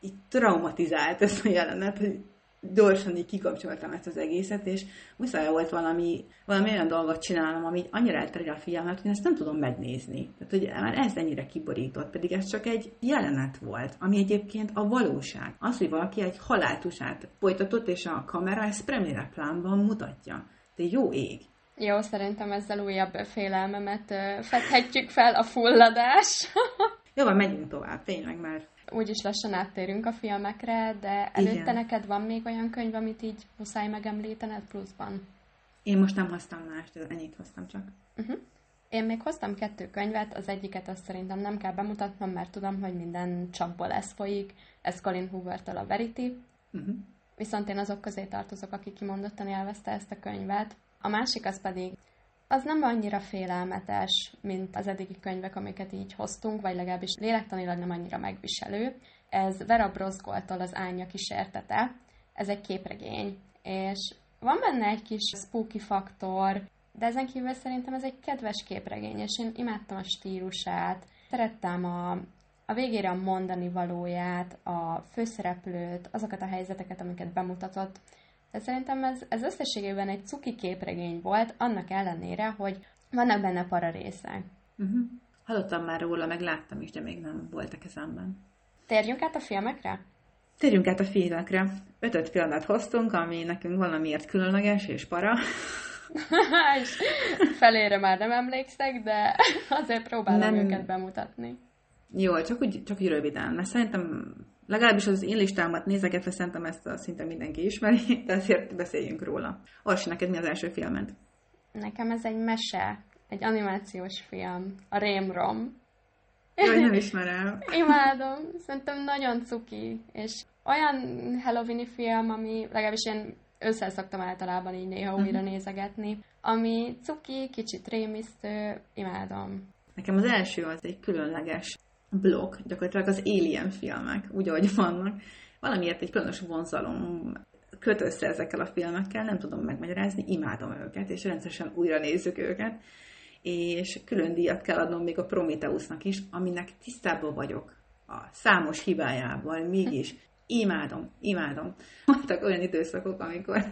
Így traumatizált ez a jelenet, hogy gyorsan így kikapcsoltam ezt az egészet, és muszáj volt valami, valami olyan dolgot csinálnom, ami annyira elterel a figyelmet, hogy én ezt nem tudom megnézni. Tehát, hogy már ez ennyire kiborított, pedig ez csak egy jelenet volt, ami egyébként a valóság. Az, hogy valaki egy haláltusát folytatott, és a kamera ezt premiere plánban mutatja. De jó ég. Jó, szerintem ezzel újabb félelmemet fedhetjük fel a fulladás. Jó, van, megyünk tovább, tényleg, mert úgyis lassan áttérünk a filmekre, de előtte Igen. neked van még olyan könyv, amit így muszáj megemlítened pluszban? Én most nem hoztam mást, ennyit hoztam csak. Uh-huh. Én még hoztam kettő könyvet, az egyiket azt szerintem nem kell bemutatnom, mert tudom, hogy minden csapból ez folyik. Ez Colin Hoover-től a Verity. Uh-huh. Viszont én azok közé tartozok, aki kimondottan élvezte ezt a könyvet. A másik az pedig, az nem annyira félelmetes, mint az eddigi könyvek, amiket így hoztunk, vagy legalábbis lélektanilag nem annyira megviselő. Ez Vera Brosgoltól az Ánya kísértete. Ez egy képregény, és van benne egy kis spooky faktor, de ezen kívül szerintem ez egy kedves képregény, és én imádtam a stílusát, szerettem a, a végére a mondani valóját, a főszereplőt, azokat a helyzeteket, amiket bemutatott. De szerintem ez, ez összességében egy cuki képregény volt, annak ellenére, hogy vannak benne para részek. Uh-huh. Hallottam már róla, meg láttam is, de még nem volt a kezemben. Térjünk át a filmekre? Térjünk át a filmekre. Ötöt filmet hoztunk, ami nekünk valamiért különleges és para. és felére már nem emlékszek, de azért próbálom nem... őket bemutatni. Jó, csak úgy, csak úgy röviden, mert szerintem legalábbis az én listámat nézegetve szerintem ezt a szinte mindenki ismeri, de azért beszéljünk róla. Orsi, neked mi az első filmed? Nekem ez egy mese, egy animációs film, a Rémrom. Jaj, nem ismerem. Imádom, szerintem nagyon cuki, és olyan Halloweeni film, ami legalábbis én össze szoktam általában így néha uh-huh. újra nézegetni, ami cuki, kicsit rémisztő, imádom. Nekem az első az egy különleges blokk, gyakorlatilag az Alien filmek, úgy, ahogy vannak. Valamiért egy különös vonzalom köt össze ezekkel a filmekkel, nem tudom megmagyarázni, imádom őket, és rendszeresen újra nézzük őket, és külön díjat kell adnom még a Prometheusnak is, aminek tisztában vagyok a számos hibájával, mégis imádom, imádom. Voltak olyan időszakok, amikor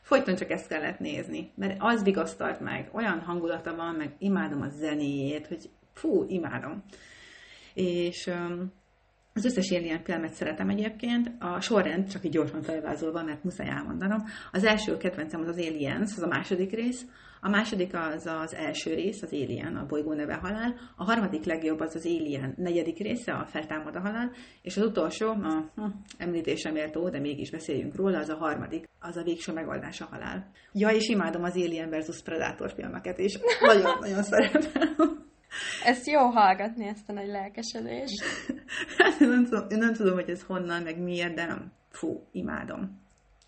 folyton csak ezt kellett nézni, mert az vigasztalt meg, olyan hangulata van, meg imádom a zenéjét, hogy fú, imádom. És az összes ilyen filmet szeretem egyébként. A sorrend csak így gyorsan felvázolva, mert muszáj elmondanom. Az első kedvencem az az Aliens, az a második rész. A második az az első rész, az Alien, a bolygó neve halál. A harmadik legjobb az az Alien negyedik része, a feltámad a halál. És az utolsó, a hm, említésem méltó, de mégis beszéljünk róla, az a harmadik, az a végső megoldás a halál. Ja, és imádom az Alien versus Predator filmeket is. Nagyon-nagyon szeretem. Ezt jó hallgatni, ezt a nagy lelkesedést. Hát én nem, tudom, én nem tudom, hogy ez honnan, meg miért, de nem. Fú, imádom.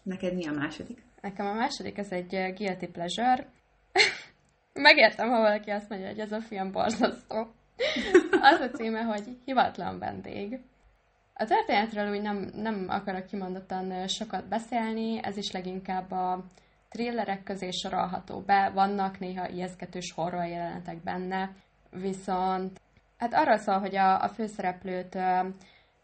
Neked mi a második? Nekem a második, ez egy uh, guilty pleasure. Megértem, ha valaki azt mondja, hogy ez a film borzasztó. Az a címe, hogy Hivatlan vendég. A történetről úgy nem, nem akarok kimondottan sokat beszélni, ez is leginkább a thrillerek közé sorolható be, vannak néha ijeszgetős horror jelenetek benne, viszont hát arra szól, hogy a, a főszereplőt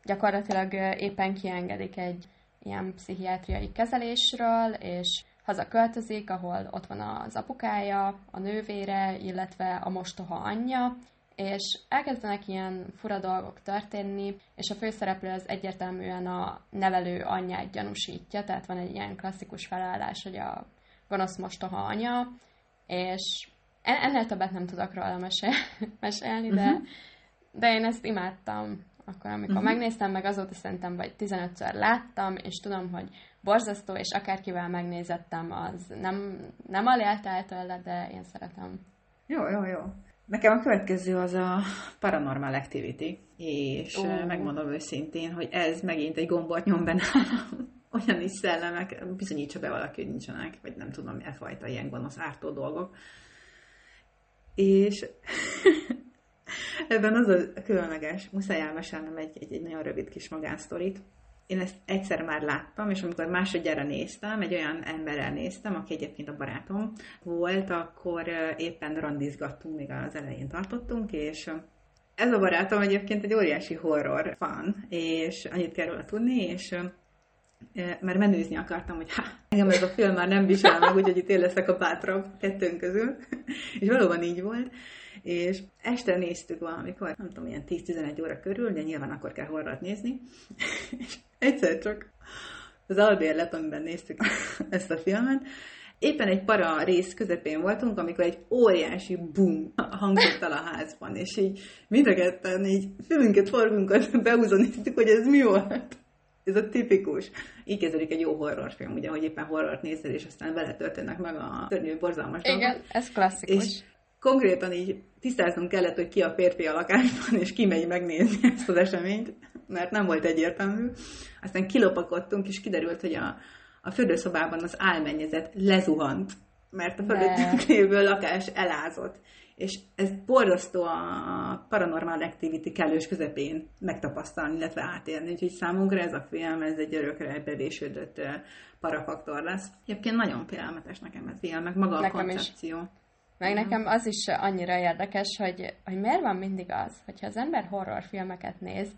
gyakorlatilag éppen kiengedik egy ilyen pszichiátriai kezelésről, és haza költözik, ahol ott van az apukája, a nővére, illetve a mostoha anyja, és elkezdenek ilyen fura dolgok történni, és a főszereplő az egyértelműen a nevelő anyját gyanúsítja, tehát van egy ilyen klasszikus felállás, hogy a gonosz mostoha anya, és ennél többet nem tudok róla mesélni, de, uh-huh. de én ezt imádtam. Akkor, amikor uh-huh. megnéztem, meg azóta szerintem vagy 15-ször láttam, és tudom, hogy borzasztó, és akárkivel megnézettem, az nem, nem alélt el tőle, de én szeretem. Jó, jó, jó. Nekem a következő az a Paranormal Activity, és uh. megmondom őszintén, hogy ez megint egy gombot nyom benne olyan is szellemek, bizonyítsa be valaki, hogy nincsenek, vagy nem tudom, milyen fajta ilyen gonosz ártó dolgok. És ebben az a különleges, muszáj elmesélnem egy, egy, egy nagyon rövid kis magánsztorit. Én ezt egyszer már láttam, és amikor másodjára néztem, egy olyan emberrel néztem, aki egyébként a barátom volt, akkor éppen randizgattunk, még az elején tartottunk, és ez a barátom egyébként egy óriási horror fan, és annyit kell róla tudni, és mert menőzni akartam, hogy ha, engem ez a film már nem visel meg, úgyhogy itt én leszek a bátrabb kettőnk közül. és valóban így volt. És este néztük valamikor, nem tudom, ilyen 10-11 óra körül, de nyilván akkor kell horrort nézni. és egyszer csak az albérlet, amiben néztük ezt a filmet, éppen egy para rész közepén voltunk, amikor egy óriási bum hangzott el a házban, és így mind a ketten így fülünket, forgunkat beúzva néztük, hogy ez mi volt ez a tipikus. Így kezdődik egy jó horrorfilm, ugye, hogy éppen horrort nézel, és aztán vele történnek meg a szörnyű, borzalmas Igen, dolgok. ez klasszikus. És konkrétan így tisztáznunk kellett, hogy ki a férfi a lakásban, és ki megy megnézni ezt az eseményt, mert nem volt egyértelmű. Aztán kilopakodtunk, és kiderült, hogy a, a fürdőszobában az álmennyezet lezuhant, mert a fölöttünk lévő lakás elázott. És ez borzasztó a Paranormal Activity kellős közepén megtapasztalni, illetve átélni. Úgyhogy számunkra ez a film, ez egy örökre bevésődött parafaktor lesz. Egyébként nagyon félelmetes nekem ez film, meg maga nekem a koncepció. Is. Meg nekem az is annyira érdekes, hogy, hogy miért van mindig az, hogyha az ember horrorfilmeket néz,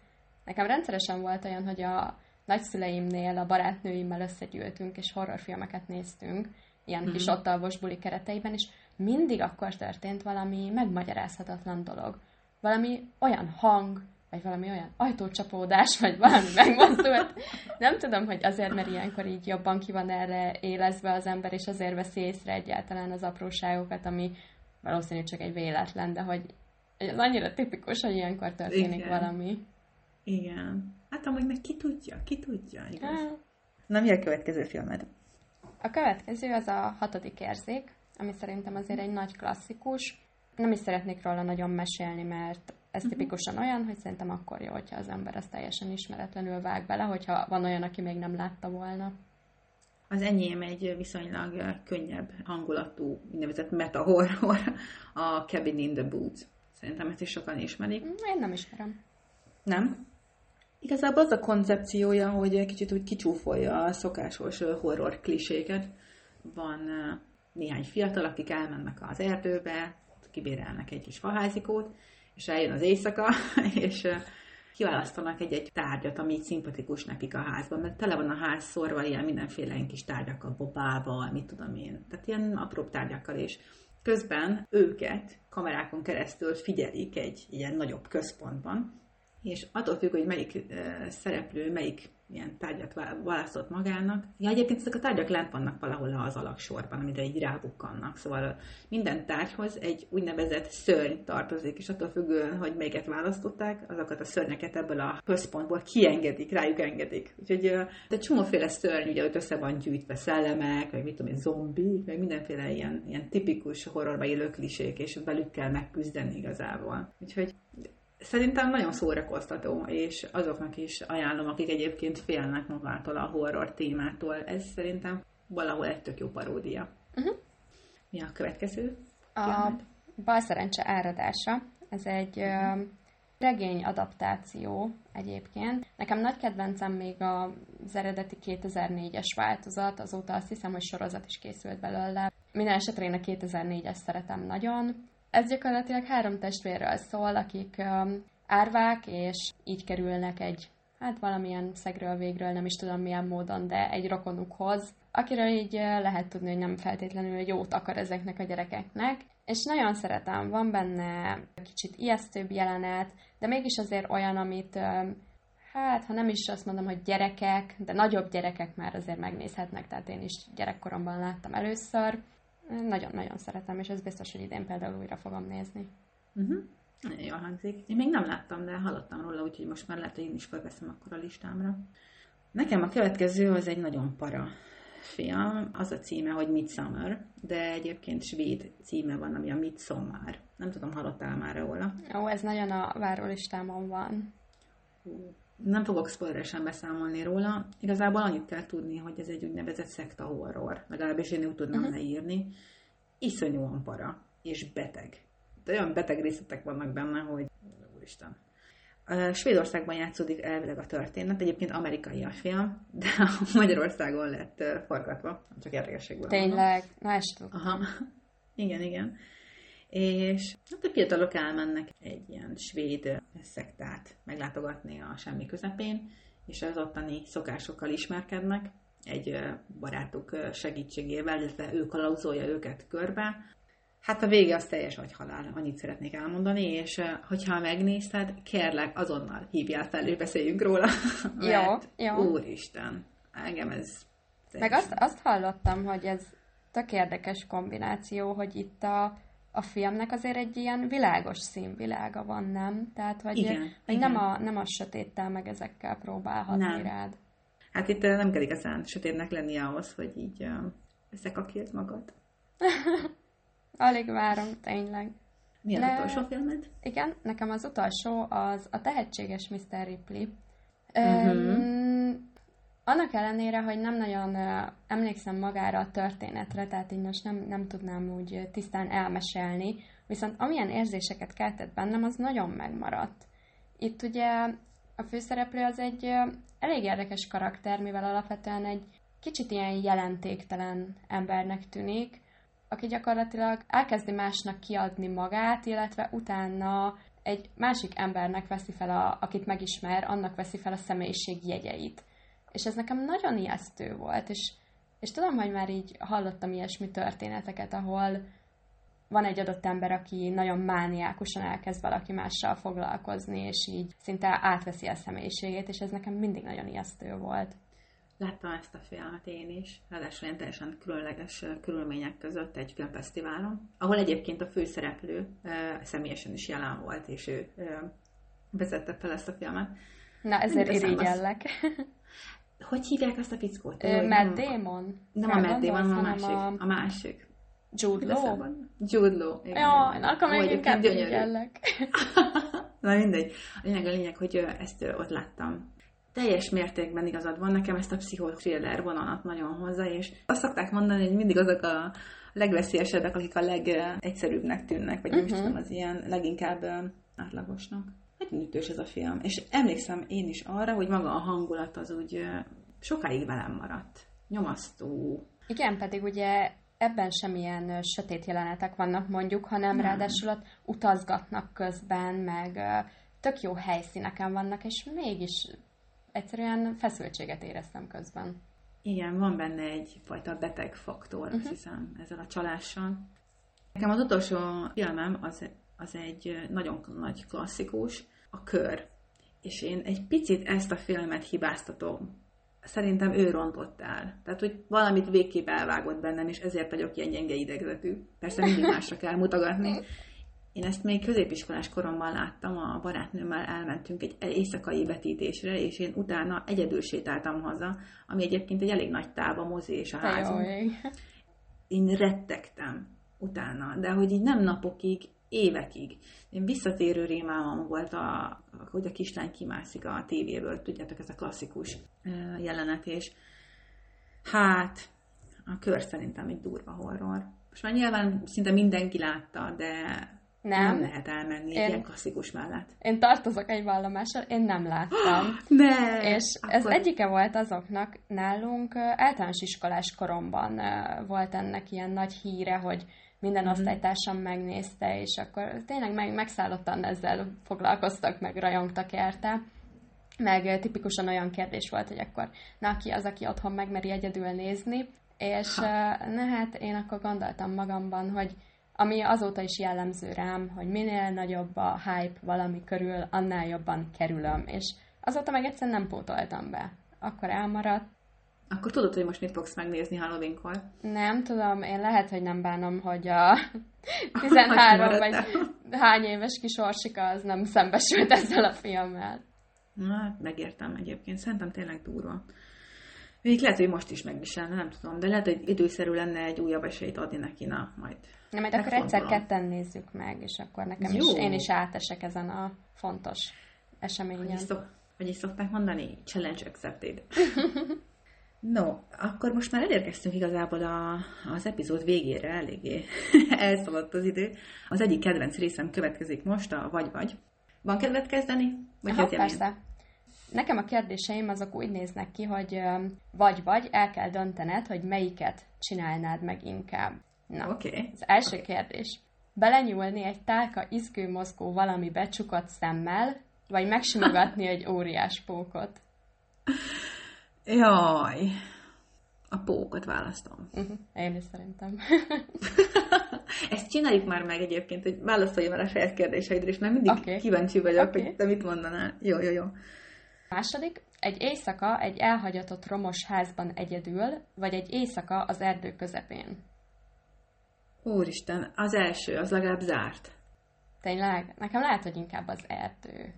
nekem rendszeresen volt olyan, hogy a nagyszüleimnél a barátnőimmel összegyűltünk, és horrorfilmeket néztünk, ilyen mm-hmm. kis ottalvos buli kereteiben, és mindig akkor történt valami megmagyarázhatatlan dolog. Valami olyan hang, vagy valami olyan ajtócsapódás, vagy valami megmozdult. Nem tudom, hogy azért, mert ilyenkor így jobban ki van erre élezve az ember, és azért veszi észre egyáltalán az apróságokat, ami valószínű csak egy véletlen, de hogy ez annyira tipikus, hogy ilyenkor történik Igen. valami. Igen. Hát amúgy meg ki tudja, ki tudja, igaz? Hát. Na, mi a következő filmed? A következő az a hatodik érzék, ami szerintem azért egy nagy klasszikus. Nem is szeretnék róla nagyon mesélni, mert ez uh-huh. tipikusan olyan, hogy szerintem akkor jó, hogyha az ember ezt teljesen ismeretlenül vág bele, hogyha van olyan, aki még nem látta volna. Az enyém egy viszonylag könnyebb hangulatú, úgynevezett meta horror, a Cabin in the Boots. Szerintem ezt is sokan ismerik. Én nem ismerem. Nem? Igazából az a koncepciója, hogy egy kicsit úgy kicsúfolja a szokásos horror kliséket. Van néhány fiatal, akik elmennek az erdőbe, kibérelnek egy kis faházikót, és eljön az éjszaka, és kiválasztanak egy-egy tárgyat, ami szimpatikus nekik a házban, mert tele van a ház szorva ilyen mindenféle kis tárgyakkal, bobával, mit tudom én, tehát ilyen apró tárgyakkal, és közben őket kamerákon keresztül figyelik egy ilyen nagyobb központban, és attól függ, hogy melyik szereplő, melyik ilyen tárgyat választott magának. Ja, egyébként ezek a tárgyak lent vannak valahol az alaksorban, amire így rábukkannak. Szóval minden tárgyhoz egy úgynevezett szörny tartozik, és attól függően, hogy melyiket választották, azokat a szörnyeket ebből a központból kiengedik, rájuk engedik. Úgyhogy egy csomóféle szörny, ugye ott össze van gyűjtve szellemek, vagy mit tudom én, zombik, vagy mindenféle ilyen, ilyen tipikus horrorba élő klisék, és velük kell megküzdeni igazából. Úgyhogy Szerintem nagyon szórakoztató, és azoknak is ajánlom, akik egyébként félnek magától a horror témától. Ez szerintem valahol egy tök jó paródia. Uh-huh. Mi a következő? A Balszerencse áradása. Ez egy uh-huh. regény adaptáció egyébként. Nekem nagy kedvencem még az eredeti 2004-es változat, azóta azt hiszem, hogy sorozat is készült belőle. Minden esetre én a 2004-es szeretem nagyon. Ez gyakorlatilag három testvérről szól, akik árvák, és így kerülnek egy, hát valamilyen szegről végről, nem is tudom milyen módon, de egy rokonukhoz, akiről így lehet tudni, hogy nem feltétlenül jót akar ezeknek a gyerekeknek. És nagyon szeretem, van benne kicsit ijesztőbb jelenet, de mégis azért olyan, amit hát, ha nem is azt mondom, hogy gyerekek, de nagyobb gyerekek már azért megnézhetnek, tehát én is gyerekkoromban láttam először. Nagyon-nagyon szeretem, és ez biztos, hogy idén például újra fogom nézni. Uh-huh. Nagyon jól hangzik. Én még nem láttam, de hallottam róla, úgyhogy most már lehet, hogy én is felveszem akkor a listámra. Nekem a következő az egy nagyon para film. Az a címe, hogy Midsummer, de egyébként svéd címe van, ami a Midsommar. Nem tudom, hallottál már róla? Ó, ez nagyon a várólistámon van. Nem fogok spoileresen beszámolni róla. Igazából annyit kell tudni, hogy ez egy úgynevezett szekta horror. Legalábbis én úgy tudnám uh-huh. leírni. Iszonyúan para, és beteg. De olyan beteg részletek vannak benne, hogy úristen. Svédországban játszódik elvileg a történet, egyébként amerikai a film, de Magyarországon lett forgatva, csak érdekesség volt. Tényleg? Na, ezt Aha. Igen, igen és hát a fiatalok elmennek egy ilyen svéd szektát meglátogatni a semmi közepén, és az ottani szokásokkal ismerkednek, egy barátuk segítségével, illetve ő kalauzolja őket körbe. Hát a vége az teljes vagy halál, annyit szeretnék elmondani, és hogyha megnézted, kérlek, azonnal hívjál fel, és beszéljünk róla. Jó, jó. Úristen, engem ez... Meg azt, azt hallottam, hogy ez tök érdekes kombináció, hogy itt a a filmnek azért egy ilyen világos színvilága van, nem? Tehát, hogy, igen, hogy igen. Nem, a, nem a sötéttel meg ezekkel próbálhatni nem. rád. Hát itt nem kell igazán sötétnek lenni ahhoz, hogy így uh, összekakéld magad. alig várom, tényleg. Mi az Ne- utolsó filmed? Igen, nekem az utolsó az a tehetséges Mr. Ripley. Mhm. Um, annak ellenére, hogy nem nagyon emlékszem magára a történetre, tehát így most nem, nem tudnám úgy tisztán elmesélni, viszont amilyen érzéseket keltett bennem, az nagyon megmaradt. Itt ugye a főszereplő az egy elég érdekes karakter, mivel alapvetően egy kicsit ilyen jelentéktelen embernek tűnik, aki gyakorlatilag elkezdi másnak kiadni magát, illetve utána egy másik embernek veszi fel, a, akit megismer, annak veszi fel a személyiség jegyeit. És ez nekem nagyon ijesztő volt, és, és tudom, hogy már így hallottam ilyesmi történeteket, ahol van egy adott ember, aki nagyon mániákusan elkezd valaki mással foglalkozni, és így szinte átveszi a személyiségét, és ez nekem mindig nagyon ijesztő volt. Láttam ezt a filmet én is, ráadásul ilyen teljesen különleges körülmények között egy filmfesztiválon, ahol egyébként a főszereplő személyesen is jelen volt, és ő vezette fel ezt a filmet. Na, ezért irigyellek. Hogy hívják azt a fickót? Ö, Matt nem- Damon? Nem a Matt Damon, hanem a másik. A másik. Jude Law? Jude Law. igen. Ja, na, akkor még inkább irigyellek. Na mindegy. A lényeg a lényeg, hogy ezt ott láttam. Teljes mértékben igazad van, nekem ezt a pszichotriller vonalat nagyon hozzá, és azt szokták mondani, hogy mindig azok a legveszélyesebbek, akik a legegyszerűbbnek tűnnek, vagy nem is Mhm. tudom, az ilyen leginkább átlagosnak. Nagyon ütős ez a film. És emlékszem én is arra, hogy maga a hangulat az úgy sokáig velem maradt. Nyomasztó. Igen, pedig ugye ebben semmilyen sötét jelenetek vannak mondjuk, hanem Nem. ráadásul ott utazgatnak közben, meg tök jó helyszíneken vannak, és mégis egyszerűen feszültséget éreztem közben. Igen, van benne egyfajta beteg faktor, Mhm. uh-huh. azt hiszem, ezzel a csalással. Nekem az utolsó filmem az, az egy nagyon nagy klasszikus, a Kör. És én egy picit ezt a filmet hibáztatom. Szerintem ő rontott el. Tehát, hogy valamit végképp elvágott bennem, és ezért vagyok ilyen gyenge idegzetű. Persze mindig másra kell mutogatni. Én ezt még középiskolás koromban láttam, a barátnőmmel elmentünk egy éjszakai vetítésre, és én utána egyedül sétáltam haza, ami egyébként egy elég nagy táv a mozi és a házunk. Én rettegtem utána, de hogy így nem napokig, évekig. Én visszatérő rémálom volt, a, hogy a kislány kimászik a tévéből, tudjátok, ez a klasszikus jelenet, és hát a kör szerintem egy durva horror. Most már nyilván szinte mindenki látta, de nem, Nem. lehet elmenni egy Én- ilyen klasszikus mellett. Én tartozok egy vallomással, én nem láttam. Ne! És ez egyike volt azoknak nálunk, általános iskolás koromban volt ennek ilyen nagy híre, hogy minden Mhm. osztálytársam megnézte, és akkor tényleg meg, megszállottan ezzel foglalkoztak, meg rajongtak érte. Meg tipikusan olyan kérdés volt, hogy akkor na, ki az, aki otthon megmeri egyedül nézni, és na hát én akkor gondoltam magamban, hogy ami azóta is jellemző rám, hogy minél nagyobb a hype valami körül, annál jobban kerülöm, és azóta meg egyszerűen nem pótoltam be. Akkor elmaradt. Akkor tudod, hogy most mit fogsz megnézni Halloweenkor? Nem tudom, én lehet, hogy nem bánom, hogy a 13 vagy hány éves kis Orsika az nem szembesült ezzel a filmmel. Na, hát megértem egyébként. Szerintem tényleg durva. Még lehet, hogy most is megviselne, nem tudom, de lehet, hogy időszerű lenne egy újabb esélyt adni neki, na, majd. Na, majd akkor egyszer Megfontolom. ketten nézzük meg, és akkor nekem Jó. is, én is átesek ezen a fontos Hogy eseményen. is, szok, hogy is szokták mondani? Challenge accepted. No, akkor most már elérkeztünk igazából a, az epizód végére, eléggé elszaladt az idő. Az egyik kedvenc részem következik most, a vagy-vagy. Van kedved kezdeni? Vagy Aha, persze. Nekem a kérdéseim azok úgy néznek ki, hogy vagy-vagy el kell döntened, hogy melyiket csinálnád meg inkább. Na. Okay. az első kérdés. Belenyúlni egy tálka izgő mozgó valami becsukott szemmel, vagy megsimogatni egy óriás pókot? Jaj. A pókot választom. Uh-huh. Én is szerintem. Ezt csináljuk már meg egyébként, hogy válaszolj már a saját kérdéseidre, és már mindig okay. kíváncsi vagyok, okay. hogy te mit mondanál. Jó, jó, jó. Második, egy éjszaka egy elhagyatott romos házban egyedül, vagy egy éjszaka az erdő közepén. Úristen, az első, az legalább zárt. Tényleg? Nekem lehet, hogy inkább az erdő.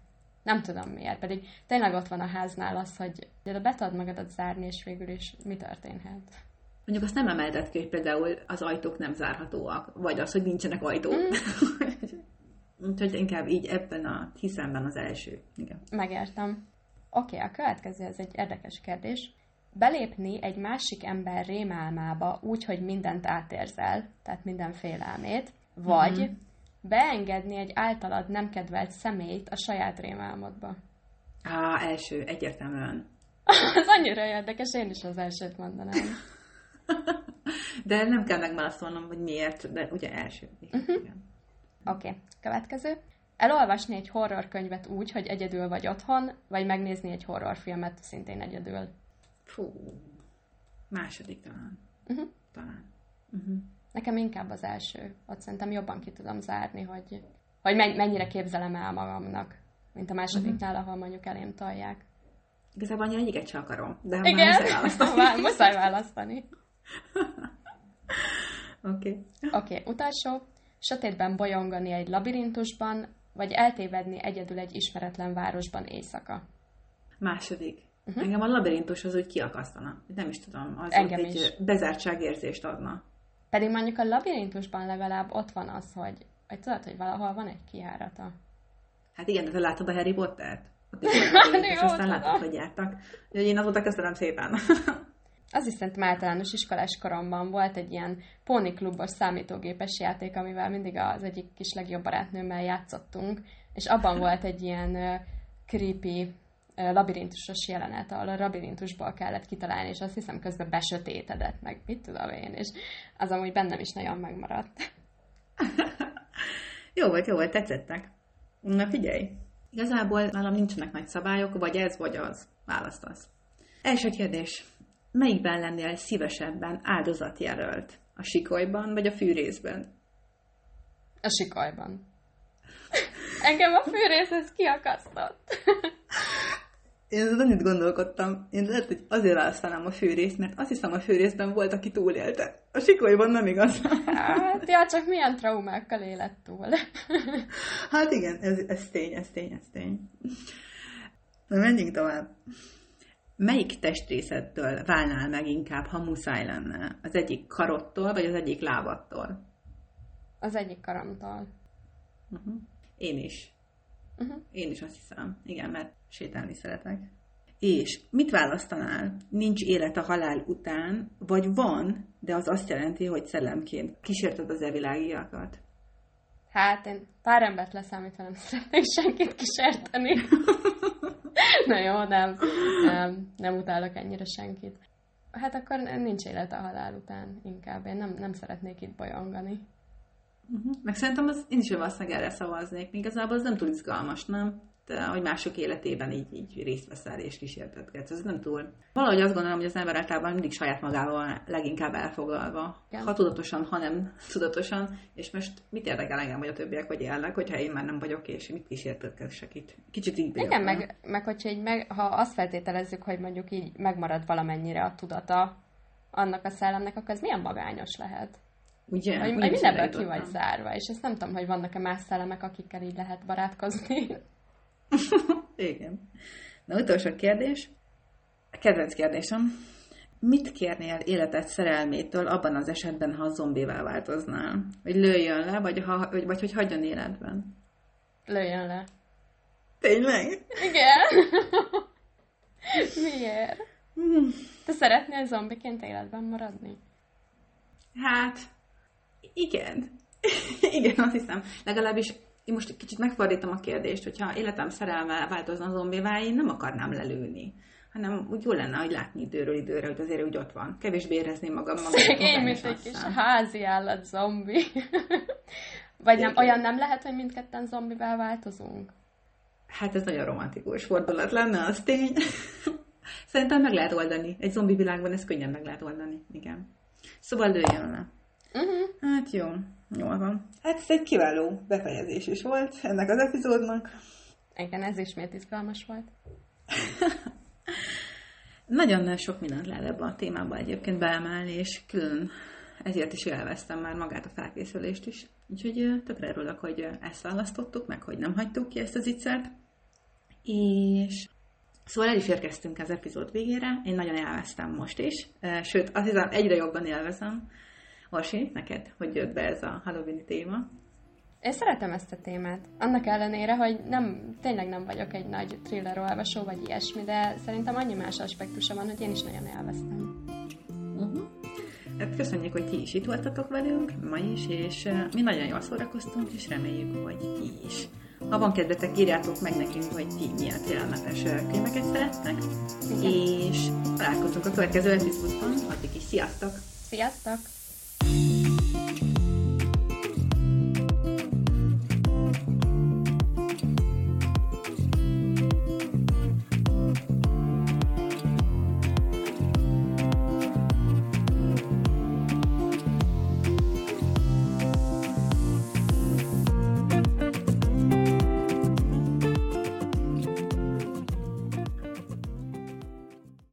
Nem tudom miért, pedig tényleg ott van a háznál az, hogy de be tudod magadat zárni, és végül is mi történhet? Mondjuk azt nem emeltet ki, hogy például az ajtók nem zárhatóak, vagy az, hogy nincsenek ajtók. Mm. Úgyhogy inkább így ebben a hiszemben az első. Igen. Megértem. Oké, okay, a következő, ez egy érdekes kérdés. Belépni egy másik ember rémálmába úgy, hogy mindent átérzel, tehát minden félelmét, vagy mm-hmm. Beengedni egy általad nem kedvelt személyt a saját rémálmodba. Á, első, egyértelműen. az annyira érdekes, én is az elsőt mondanám. de nem kell megválaszolnom, hogy miért, de ugye első. Uh-huh. Oké, okay. következő. Elolvasni egy horrorkönyvet úgy, hogy egyedül vagy otthon, vagy megnézni egy horrorfilmet szintén egyedül? Fú, második talán. Uh-huh. Talán. Uh-huh. Nekem inkább az első. Ott szerintem jobban ki tudom zárni, hogy, hogy mennyire képzelem el magamnak, mint a másodiknál, uh-huh. ahol mondjuk elém tolják. Igazából annyira egyiket sem akarom, de Igen? már muszáj választani. muszáj választani. Oké. Oké, okay, utolsó. Sötétben bolyongani egy labirintusban, vagy eltévedni egyedül egy ismeretlen városban éjszaka? Második. Uh-huh. Engem a labirintus az úgy kiakasztana. Nem is tudom, az Engem egy is. bezártságérzést adna. Pedig mondjuk a labirintusban legalább ott van az, hogy, hogy tudod, hogy valahol van egy kiárata. Hát igen, de látod a Harry Pottert? Ott is és aztán látod, hogy jártak. Úgyhogy én azóta köszönöm szépen. az is szerintem általános iskolás koromban volt egy ilyen póniklubos számítógépes játék, amivel mindig az egyik kis legjobb barátnőmmel játszottunk, és abban volt egy ilyen creepy labirintusos jelenet, ahol a labirintusból kellett kitalálni, és azt hiszem közben besötétedett, meg mit tudom én, és az amúgy bennem is nagyon megmaradt. jó volt, jó volt, tetszettek. Na figyelj, igazából nálam nincsenek nagy szabályok, vagy ez, vagy az. Választasz. Első kérdés. Melyikben lennél szívesebben áldozatjelölt? A sikolyban, vagy a fűrészben? A sikolyban. Engem a fűrészhez kiakasztott. Én az annyit gondolkodtam, én lehet, hogy azért választanám a fűrészt, mert azt hiszem a fűrészben volt, aki túlélte. A sikolyban nem igaz. Hát, ja, csak milyen traumákkal élet túl. Hát igen, ez, ez tény, ez tény, ez tény. Na, menjünk tovább. Melyik testrészettől válnál meg inkább, ha muszáj lenne? Az egyik karottól, vagy az egyik lábattól? Az egyik karamtól. Uh-huh. Én is. Uh-huh. Én is azt hiszem. Igen, mert sétálni szeretek. És mit választanál? Nincs élet a halál után, vagy van, de az azt jelenti, hogy szellemként kísérted az evilágiakat? Hát én pár embert leszámítva nem szeretnék senkit kísérteni. Na jó, nem, nem, nem utálok ennyire senkit. Hát akkor nincs élet a halál után inkább. Én nem, nem szeretnék itt bolyongani. Uh-huh. Meg szerintem az, én is valószínűleg erre szavaznék. Igazából az nem túl izgalmas, nem? hogy mások életében így, így részt veszel és kísértetkedsz. Ez nem túl. Valahogy azt gondolom, hogy az ember általában mindig saját magával leginkább elfoglalva. Igen. Ha tudatosan, ha nem tudatosan. És most mit érdekel engem, hogy a többiek hogy élnek, hogyha én már nem vagyok, és mit kísértetkessek itt. Kicsit így Igen, meg, meg hogyha így meg, ha azt feltételezzük, hogy mondjuk így megmarad valamennyire a tudata annak a szellemnek, akkor ez milyen magányos lehet? Ugye? Hogy, hogy mindenből ki vagy zárva, és ezt nem tudom, hogy vannak-e más szellemek, akikkel így lehet barátkozni. Igen. Na, utolsó kérdés. A kedvenc kérdésem. Mit kérnél életed szerelmétől abban az esetben, ha zombivá változnál? Hogy lőjön le, vagy, ha, vagy, vagy hogy hagyjon életben? Lőjön le. Tényleg? Igen. Miért? Hmm. Te szeretnél zombiként életben maradni? Hát, igen. igen, azt hiszem. Legalábbis én most kicsit megfordítom a kérdést, hogyha életem szerelme változna zombivá, én nem akarnám lelőni hanem úgy jó lenne, hogy látni időről időre, hogy azért úgy ott van. Kevésbé érezni magam magam. Szegény, mint egy kis házi állat zombi. Vagy nem, olyan nem lehet, hogy mindketten zombivel változunk? Hát ez nagyon romantikus fordulat lenne, az tény. Szerintem meg lehet oldani. Egy zombi világban ez könnyen meg lehet oldani. Igen. Szóval lőjön le. Uh-huh. Hát jó, jól van. Hát ez egy kiváló befejezés is volt ennek az epizódnak. Igen, ez ismét izgalmas volt. Nagyon sok mindent lehet ebbe a témába egyébként beemelni, és külön ezért is élveztem már magát a felkészülést is. Úgyhogy tökre örülök, hogy ezt választottuk, meg hogy nem hagytuk ki ezt az ittszert. És Szóval el is érkeztünk az epizód végére, én nagyon élveztem most is, sőt, azt hiszem egyre jobban élvezem. Orsi, neked, hogy jött be ez a Halloween téma? Én szeretem ezt a témát. Annak ellenére, hogy nem, tényleg nem vagyok egy nagy thriller olvasó, vagy ilyesmi, de szerintem annyi más aspektusa van, hogy én is nagyon élveztem. Uh-huh. Hát köszönjük, hogy ti is itt voltatok velünk, ma is, és mi nagyon jól szórakoztunk, és reméljük, hogy ti is. Ha van kedvetek, írjátok meg nekünk, hogy ti milyen félelmetes könyveket szerettek, Igen. és találkozunk a következő epizódban. Addig is, sziasztok! Sziasztok! Thank you